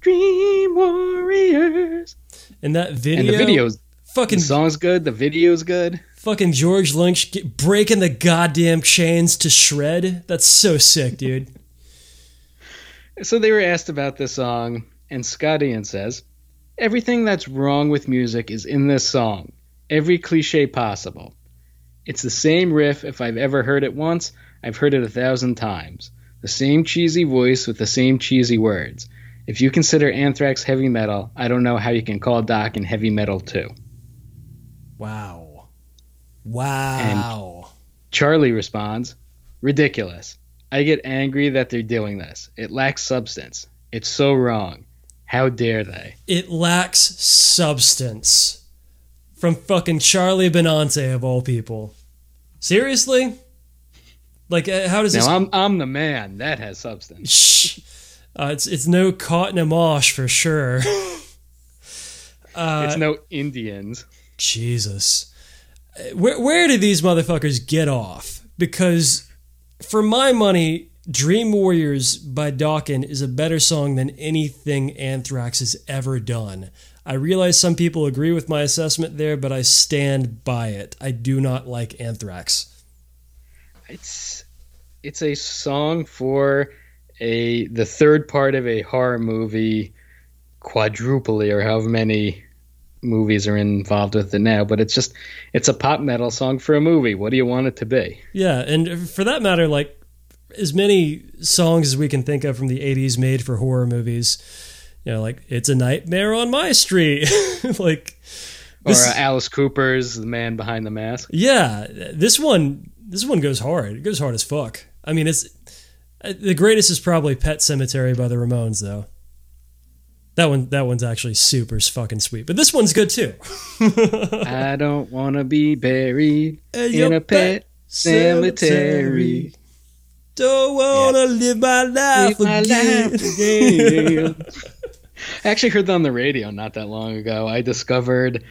Speaker 3: Dream Warriors!
Speaker 2: And that video,
Speaker 3: and the videos,
Speaker 2: fucking
Speaker 3: the song's good. The video's good.
Speaker 2: Fucking George Lynch breaking the goddamn chains to shred. That's so sick, dude.
Speaker 3: so they were asked about this song, And Scott Ian says, Everything that's wrong with music is in this song. Every cliche possible. It's the same riff. If I've ever heard it once, I've heard it a thousand times. The same cheesy voice with the same cheesy words. If you consider Anthrax heavy metal, I don't know how you can call Dokken heavy metal too.
Speaker 2: Wow. Wow.
Speaker 3: And Charlie responds, Ridiculous. I get angry that they're doing this. It lacks substance. It's so wrong. How dare they?
Speaker 2: it lacks substance. From fucking Charlie Benante of all people. Seriously? Like, uh, how does this?
Speaker 3: Now I'm I'm the man that has substance.
Speaker 2: Shh. Uh, it's it's no Caught in a Mosh for sure.
Speaker 3: it's no Indians.
Speaker 2: Jesus. Uh, Where, where do these motherfuckers get off? Because for my money, Dream Warriors by Dokken is a better song than anything Anthrax has ever done. I realize some people agree with my assessment there, but I stand by it. I do not like Anthrax.
Speaker 3: It's it's a song for a the third part of a horror movie quadruply or however many movies are involved with it now but it's just it's a pop metal song for a movie what do you want it to be
Speaker 2: Yeah, and for that matter, like as many songs as we can think of from the 80s made for horror movies, you know, like It's a Nightmare on My Street. like this,
Speaker 3: or uh, alice cooper's the man behind the mask
Speaker 2: yeah, this one this one goes hard. It goes hard as fuck. I mean, it's the greatest is probably Pet Sematary by the Ramones though. That one that one's actually super fucking sweet. But this one's good too.
Speaker 3: i don't want to be buried
Speaker 2: In
Speaker 3: in a pet cemetery
Speaker 2: Don't wanna live my life
Speaker 3: Live my
Speaker 2: again.
Speaker 3: life again. I actually heard that on the radio not that long ago. I discovered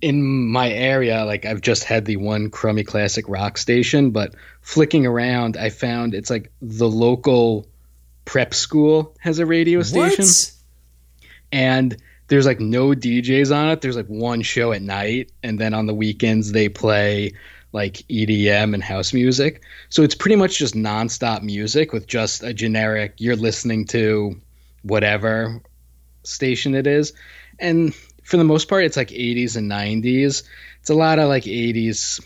Speaker 3: in my area, like I've just had the one crummy classic rock station, but flicking around, I found it's like the local prep school has a radio station,
Speaker 2: What?
Speaker 3: and there's like no DJs on it. There's like one show at night, and then on the weekends they play like EDM and house music. So it's pretty much just nonstop music with just a generic. You're listening to whatever station it is, and for the most part, it's like 80s and 90s. It's a lot of like 80s,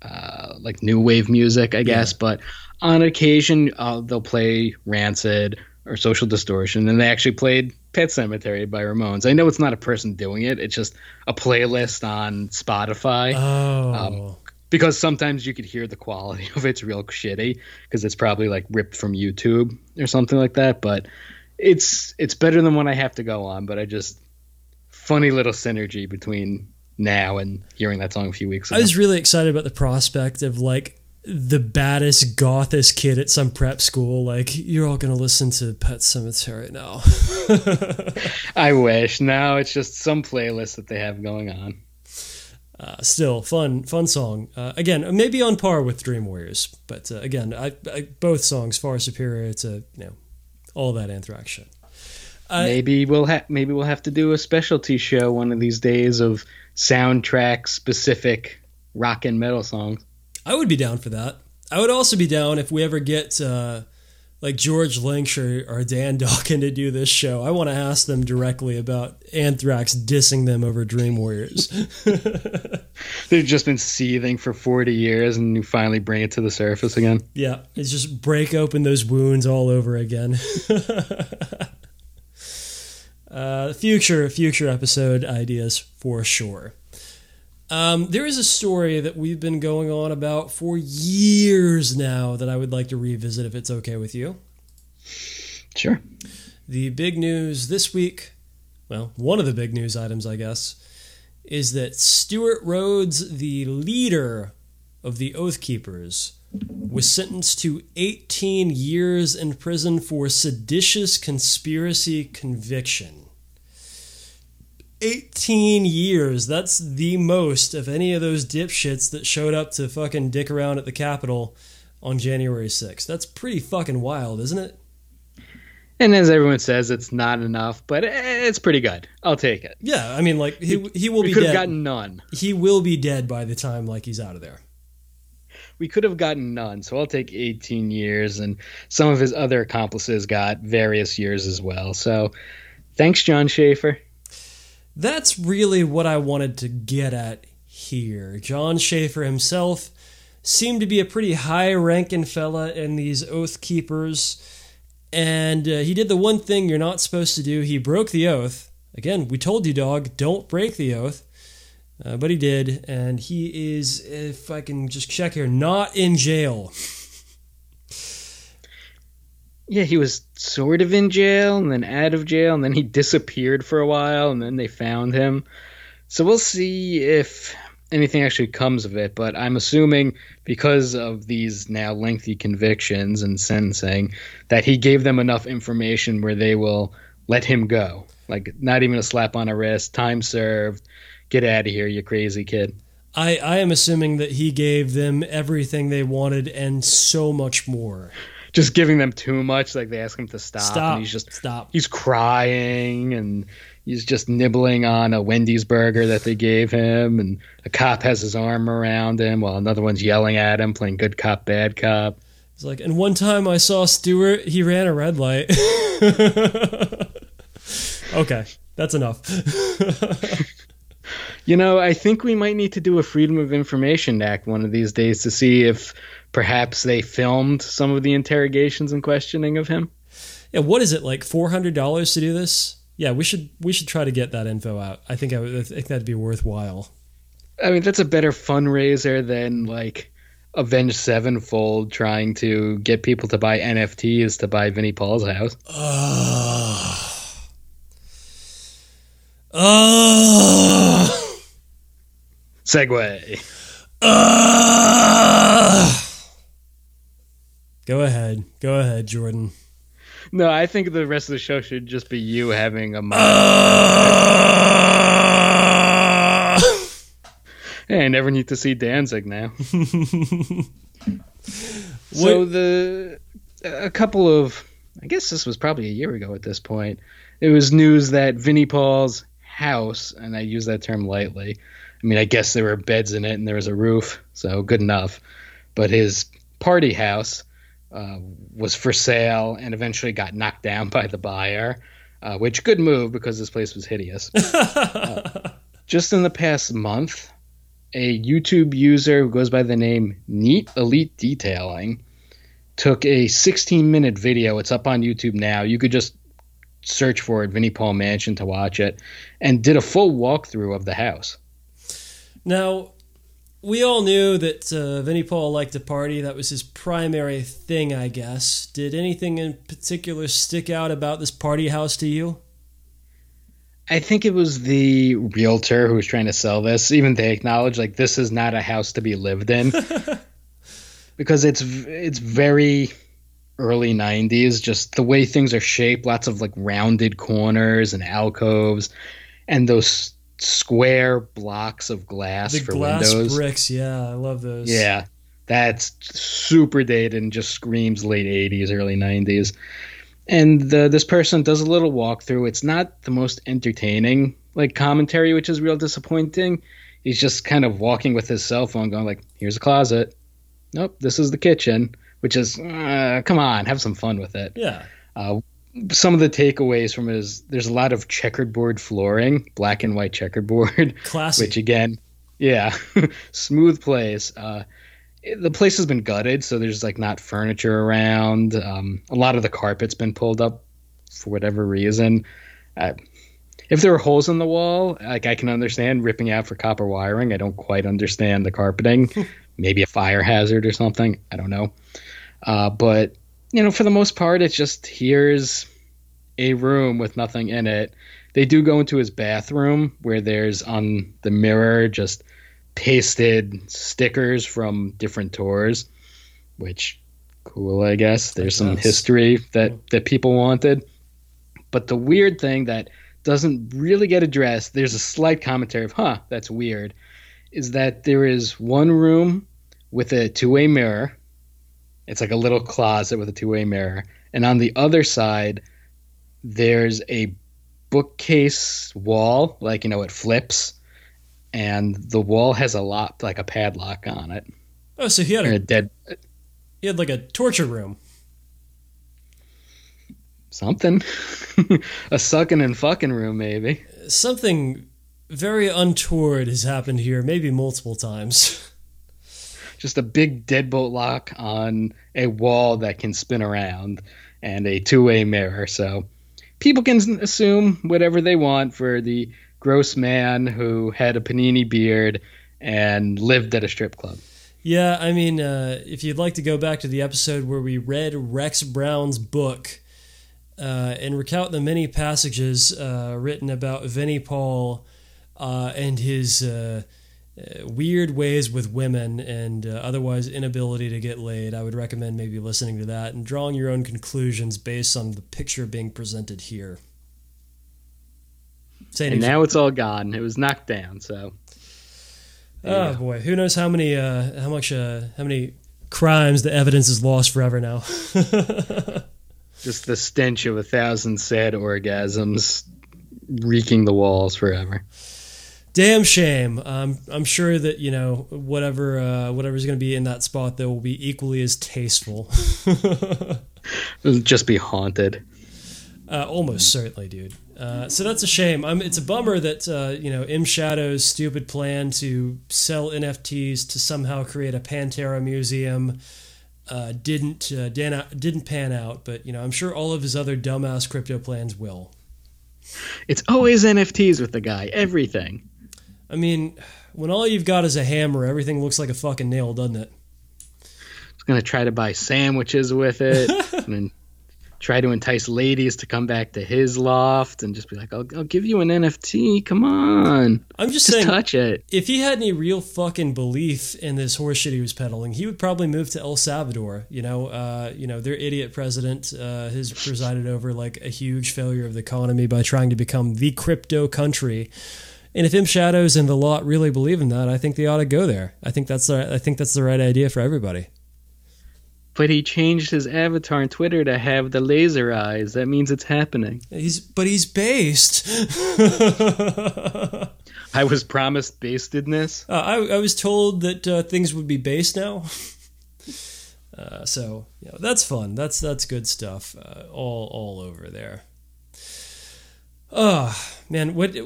Speaker 3: uh, like new wave music, I guess. But on occasion, uh, they'll play Rancid or Social Distortion, and they actually played Pet Sematary by Ramones. I know it's not a person doing it; it's just a playlist on Spotify.
Speaker 2: Oh.
Speaker 3: because sometimes you could hear the quality of it's real shitty because it's probably like ripped from YouTube or something like that. But it's it's better than what I have to go on. But I just funny little synergy between now and hearing that song a few weeks ago.
Speaker 2: I was really excited about the prospect of like the baddest gothest kid at some prep school. Like you're all gonna listen to Pet Sematary now.
Speaker 3: I wish. Now it's just some playlist that they have going on.
Speaker 2: Uh, still fun, fun song. Uh, again, maybe on par with Dream Warriors, but uh, again, I, I, both songs far superior to you know all that Anthrax shit. I-
Speaker 3: maybe we'll have maybe we'll have to do a specialty show one of these days of soundtrack specific rock and metal songs.
Speaker 2: I would be down for that. I would also be down if we ever get uh, like George Lynch or, or Don Dokken to do this show. I want to ask them directly about Anthrax dissing them over Dream Warriors.
Speaker 3: They've just been seething for 40 years and you finally bring it to the surface again.
Speaker 2: yeah, it's just break open those wounds all over again. uh, future future episode ideas for sure. Um, there is a story that we've been going on about for years now that I would like to revisit if it's okay with you.
Speaker 3: Sure.
Speaker 2: The big news this week, well, one of the big news items, I guess, is that Stewart Rhodes, the leader of the Oath Keepers, was sentenced to 18 years in prison for seditious conspiracy conviction. 18 years. That's the most of any of those dipshits that showed up to fucking dick around at the Capitol on January 6th. That's pretty fucking wild, isn't it?
Speaker 3: And as everyone says, it's not enough, but it's pretty good. I'll take it.
Speaker 2: Yeah, I mean, like he he will
Speaker 3: We
Speaker 2: be
Speaker 3: could have gotten none.
Speaker 2: he will be dead by the time like he's out of there.
Speaker 3: We could have gotten none, so I'll take 18 years. And some of his other accomplices got various years as well. So Thanks, Jon Schaffer.
Speaker 2: That's really what I wanted to get at here. Jon Schaffer himself seemed to be a pretty high ranking fella in these Oath Keepers, and uh, he did the one thing you're not supposed to do. He broke the oath. Again, we told you, dog, don't break the oath. Uh, but he did, and he is, if I can just check here, not in jail.
Speaker 3: Yeah, he was sort of in jail and then out of jail, and then he disappeared for a while, and then they found him. So we'll see if anything actually comes of it. But I'm assuming because of these now lengthy convictions and sentencing that he gave them enough information where they will let him go. Like, not even a slap on a wrist, time served, get out of here, you crazy kid.
Speaker 2: I, I am assuming that he gave them everything they wanted and so much more.
Speaker 3: Just giving them too much, like they ask him to stop,
Speaker 2: Stop.
Speaker 3: and he's just
Speaker 2: Stop.
Speaker 3: he's crying and he's just nibbling on a Wendy's burger that they gave him, and a cop has his arm around him while another one's yelling at him, playing good cop, bad cop.
Speaker 2: It's like, and one time I saw Stewart, he ran a red light. okay, that's enough.
Speaker 3: You know, I think we might need to do a Freedom of Information Act one of these days to see if perhaps they filmed some of the interrogations and questioning of him.
Speaker 2: yeah, what is it like? Four hundred dollars to do this? Yeah, we should we should try to get that info out. I think I, would, I think that'd be worthwhile.
Speaker 3: I mean, that's a better fundraiser than like Avenged Sevenfold trying to get people to buy NFTs to buy Vinnie Paul's house.
Speaker 2: Ugh. Ugh.
Speaker 3: Segue.
Speaker 2: Ugh. Go ahead. Go ahead, Jordan.
Speaker 3: No, I think the rest of the show should just be you having a.
Speaker 2: Ugh.
Speaker 3: Hey, I never need to see Danzig now. so the a couple of I guess this was probably a year ago at this point. It was news that Vinnie Paul's house, and I use that term lightly. I mean, I guess there were beds in it and there was a roof, so good enough. But his party house uh, was for sale and eventually got knocked down by the buyer, uh, which good move because this place was hideous. just in the past month, a YouTube user who goes by the name Neat Elite Detailing took a 16 minute video. It's up on YouTube now. You could just search for it, Vinnie Paul Mansion, to watch it, and did a full walkthrough of the house.
Speaker 2: Now, we all knew that uh, Vinnie Paul liked to party. That was his primary thing, I guess. Did anything in particular stick out about this party house to you?
Speaker 3: I think it was the realtor who was trying to sell this. Even they acknowledged like this is not a house to be lived in because it's it's very early 90s just the way things are shaped lots of like rounded corners and alcoves and those square blocks of glass
Speaker 2: the
Speaker 3: for
Speaker 2: glass
Speaker 3: windows.
Speaker 2: bricks, yeah, I love those.
Speaker 3: yeah that's super dated and just screams late 80s early 90s and the, this person does a little walkthrough. It's not the most entertaining like commentary which is real disappointing. He's just kind of walking with his cell phone going like here's a closet. Nope this is the kitchen which is uh, come on have some fun with it.
Speaker 2: Yeah.
Speaker 3: uh, some of the takeaways from it is there's a lot of checkerboard flooring black and white checkerboard
Speaker 2: Classic.
Speaker 3: which again, yeah, smooth place. Uh, the place has been gutted, so there's like not furniture around. Um, a lot of the carpet's been pulled up for whatever reason. Uh, if there were holes in the wall, like I can understand ripping out for copper wiring. I don't quite understand the carpeting. Maybe a fire hazard or something. I don't know. Uh, but you know, for the most part, it's just here's a room with nothing in it. They do go into his bathroom where there's on the mirror just pasted stickers from different tours which cool i guess. There's some
Speaker 2: guess.
Speaker 3: history that that people wanted. But the weird thing that doesn't really get addressed there's a slight commentary of huh that's weird is that there is one room with a two-way mirror it's like a little closet with a two-way mirror and on the other side there's a bookcase wall, like you know, it flips, and the wall has a lock, like a padlock on it,
Speaker 2: Oh, so he had a
Speaker 3: a dead.
Speaker 2: he had like a torture room.
Speaker 3: something. a sucking and fucking room, maybe.
Speaker 2: Something very untoward has happened here, maybe multiple times.
Speaker 3: Just a big deadbolt lock on a wall that can spin around and a two way mirror. So people can assume whatever they want for the gross man who had a panini beard and lived at a strip club.
Speaker 2: Yeah, I mean, uh, if you'd like to go back to the episode where we read Rex Brown's book uh, and recount the many passages uh, written about Vinnie Paul uh, and his uh, weird ways with women and otherwise inability to get laid, I would recommend maybe listening to that and drawing your own conclusions based on the picture being presented here.
Speaker 3: And now it's all gone. It was knocked down, so
Speaker 2: Oh boy, who knows how many, uh, how much, uh, how many crimes the evidence is lost forever now.
Speaker 3: Just the stench of a thousand sad orgasms reeking the walls forever.
Speaker 2: Damn shame. Um, I'm sure that you know whatever uh, whatever's going to be in that spot, though, will be equally as tasteful.
Speaker 3: It'll just be haunted.
Speaker 2: Uh, almost certainly, dude. Uh, so that's a shame. Um, it's a bummer that uh, you know M Shadow's stupid plan to sell NFTs to somehow create a Pantera museum uh, didn't uh, didn't pan out. But you know, I'm sure all of his other dumbass crypto plans will.
Speaker 3: It's always NFTs with the guy. Everything.
Speaker 2: I mean, when all you've got is a hammer, everything looks like a fucking nail, doesn't it?
Speaker 3: He's gonna try to buy sandwiches with it, and try to entice ladies to come back to his loft and just be like, I'll, I'll give you an NFT. Come on.
Speaker 2: I'm just, just saying, touch it. If he had any real fucking belief in this horseshit he was peddling, he would probably move to El Salvador. You know, uh, you know, their idiot president uh, has presided over like a huge failure of the economy by trying to become the crypto country. And if M Shadows and the lot really believe in that, I think they ought to go there. I think that's the, I think that's the right idea for everybody.
Speaker 3: But he changed his avatar on Twitter to have the laser eyes. That means it's happening.
Speaker 2: He's but he's based.
Speaker 3: I was promised bastedness.
Speaker 2: Uh, I, I was told that uh, things would be based now. Uh, so you know, that's fun. That's that's good stuff. Uh, all all over there. Oh man, what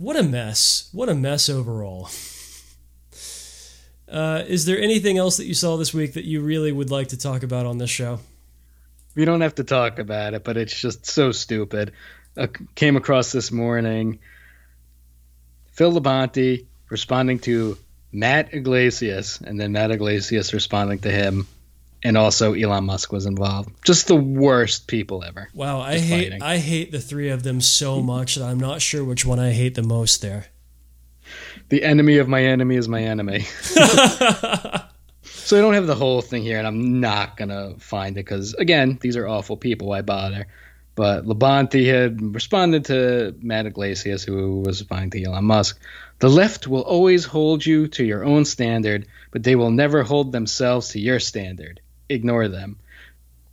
Speaker 2: what a mess! What a mess overall. Uh, is there anything else that you saw this week that you really would like to talk about on this show?
Speaker 3: We don't have to talk about it, but it's just so stupid. I came across this morning Phil Labonte responding to Matt Yglesias, and then Matt Yglesias responding to him, and also Elon Musk was involved. Just the worst people ever.
Speaker 2: Wow, I hate fighting. I hate the three of them so much that I'm not sure which one I hate the most there
Speaker 3: the enemy of my enemy is my enemy. so I don't have the whole thing here, and I'm not gonna find it because again, these are awful people. Why bother? But Labonte had responded to Matt Yglesias, who was responding to Elon Musk. The left will always hold you to your own standard, but they will never hold themselves to your standard. Ignore them.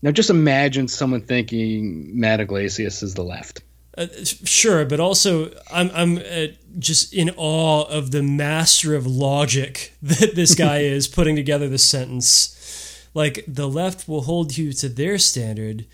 Speaker 3: Now, just imagine someone thinking Matt Yglesias is the left.
Speaker 2: Uh, sure, but also I'm I'm uh, just in awe of the master of logic that this guy is putting together this sentence. Like the left will hold you to their standard,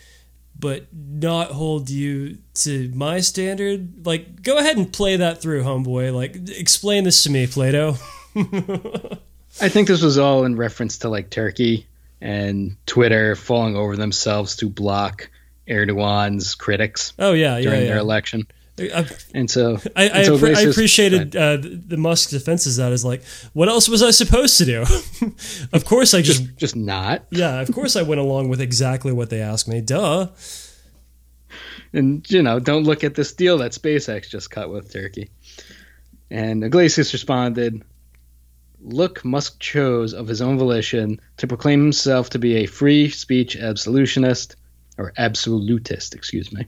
Speaker 2: but not hold you to my standard. Like, go ahead and play that through, homeboy. Like, explain this to me, Plato.
Speaker 3: I think this was all in reference to like Turkey and Twitter falling over themselves to block Erdogan's critics.
Speaker 2: Oh yeah,
Speaker 3: during
Speaker 2: yeah,
Speaker 3: their election.
Speaker 2: I,
Speaker 3: and so
Speaker 2: I, I,
Speaker 3: so
Speaker 2: I appreciated uh, the Musk defenses. That is like, what else was I supposed to do? of course, I just,
Speaker 3: just just not.
Speaker 2: Yeah, of course, I went along with exactly what they asked me. Duh.
Speaker 3: And you know, don't look at this deal that SpaceX just cut with Turkey. And Yglesias responded, "Look, Musk chose of his own volition to proclaim himself to be a free speech absolutionist." or absolutist, excuse me.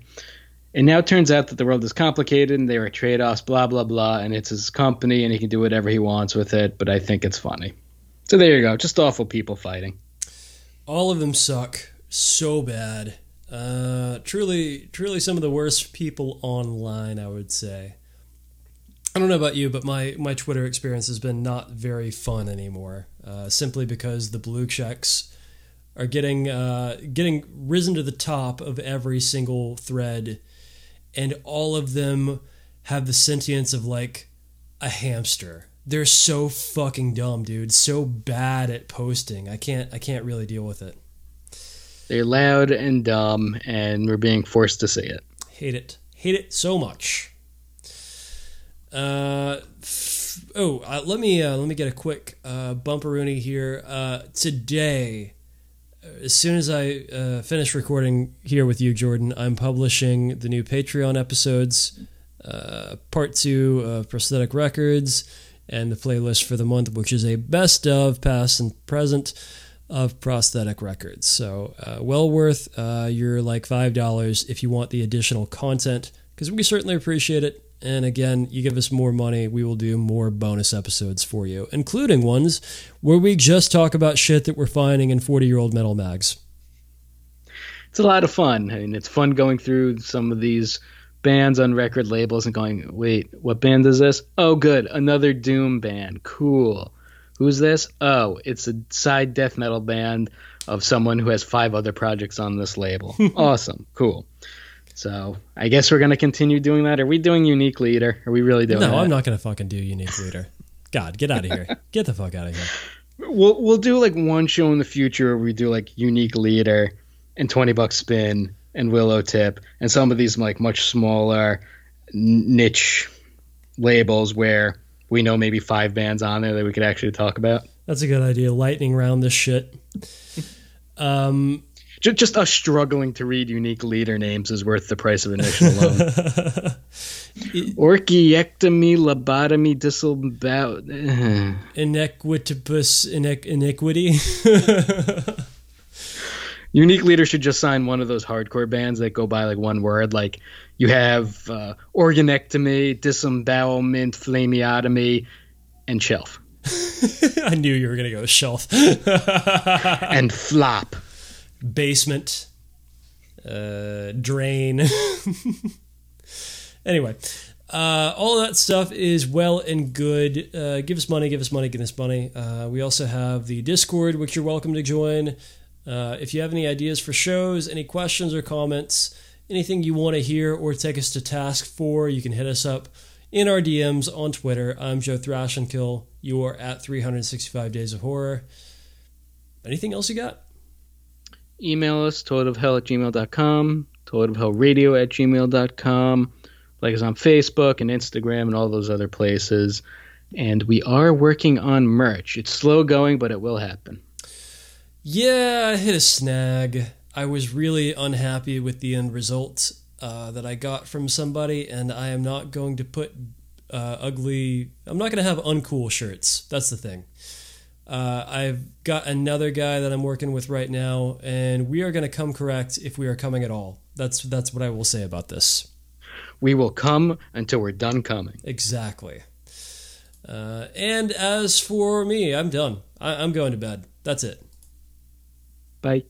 Speaker 3: It now turns out that the world is complicated and there are trade offs, blah, blah, blah, and it's his company and he can do whatever he wants with it, but I think it's funny. So there you go. Just awful people fighting.
Speaker 2: All of them suck so bad. Uh, truly, truly some of the worst people online, I would say. I don't know about you, but my, my Twitter experience has been not very fun anymore. Uh, simply because the blue checks are getting uh, getting risen to the top of every single thread, and all of them have the sentience of like a hamster. They're so fucking dumb, dude. So bad at posting. I can't I can't really deal with it.
Speaker 3: They're loud and dumb, and we're being forced to say it.
Speaker 2: Hate it. Hate it so much. Uh, oh, uh, let me uh, let me get a quick uh, bumperoonie here. Uh, today, as soon as I uh, finish recording here with you, Jordan, I'm publishing the new Patreon episodes, uh, part two of Prosthetic Records, and the playlist for the month, which is a best of past and present of prosthetic records. So, uh, well worth uh, your like $5 if you want the additional content, because we certainly appreciate it. And again, you give us more money, we will do more bonus episodes for you, including ones where we just talk about shit that we're finding in 40 year old metal mags.
Speaker 3: It's a lot of fun. I mean, it's fun going through some of these bands on record labels and going, wait, what band is this? Oh, good, another Doom band. Cool. Who's this? Oh, it's a side death metal band of someone who has five other projects on this label. awesome. Cool. So I guess we're gonna continue doing that. Are we doing unique leader? Are we really doing
Speaker 2: No,
Speaker 3: that?
Speaker 2: I'm not going to fucking do Unique Leader. God, get out of here. Get the fuck out of here.
Speaker 3: We'll we'll do like one show in the future where we do like unique leader and twenty bucks spin and Willowtip and some of these like much smaller niche labels where we know maybe five bands on there that we could actually talk about.
Speaker 2: That's a good idea. Lightning round this shit. Um,
Speaker 3: Just, just us struggling to read unique leader names is worth the price of admission alone. Orchiectomy, lobotomy, disavow.
Speaker 2: inequitous inequ- iniquity.
Speaker 3: Unique leader should just sign one of those hardcore bands that go by like one word. Like you have uh, organectomy, disembowelment, flamiotomy, and shelf
Speaker 2: I knew you were going to go shelf.
Speaker 3: and flop.
Speaker 2: Basement. Uh, drain. anyway, uh, all that stuff is well and good. Uh, give us money, give us money, give us money. Uh, we also have the Discord, which you're welcome to join. Uh, if you have any ideas for shows, any questions or comments, anything you want to hear or take us to task for, you can hit us up in our DMs on Twitter. I'm Joe Thrash and Kill. You are at 365 Days of Horror. Anything else you got?
Speaker 3: Email us, toadofhell at gmail.com, toadofhellradio at gmail.com. Like us on Facebook and Instagram and all those other places. And we are working on merch. It's slow going, but it will happen.
Speaker 2: Yeah, I hit a snag. I was really unhappy with the end result uh, that I got from somebody, and I am not going to put uh, ugly. I'm not going to have uncool shirts. That's the thing. Uh, I've got another guy that I'm working with right now, and we are going to come correct if we are coming at all. That's that's what I will say about this.
Speaker 3: We will come until we're done coming.
Speaker 2: Exactly. Uh, and as for me, I'm done. I, I'm going to bed. That's it.
Speaker 3: Bye.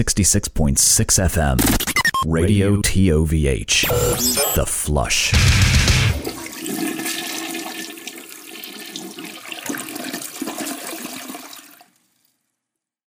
Speaker 1: 66.6 FM. Radio TOVH. The Flush.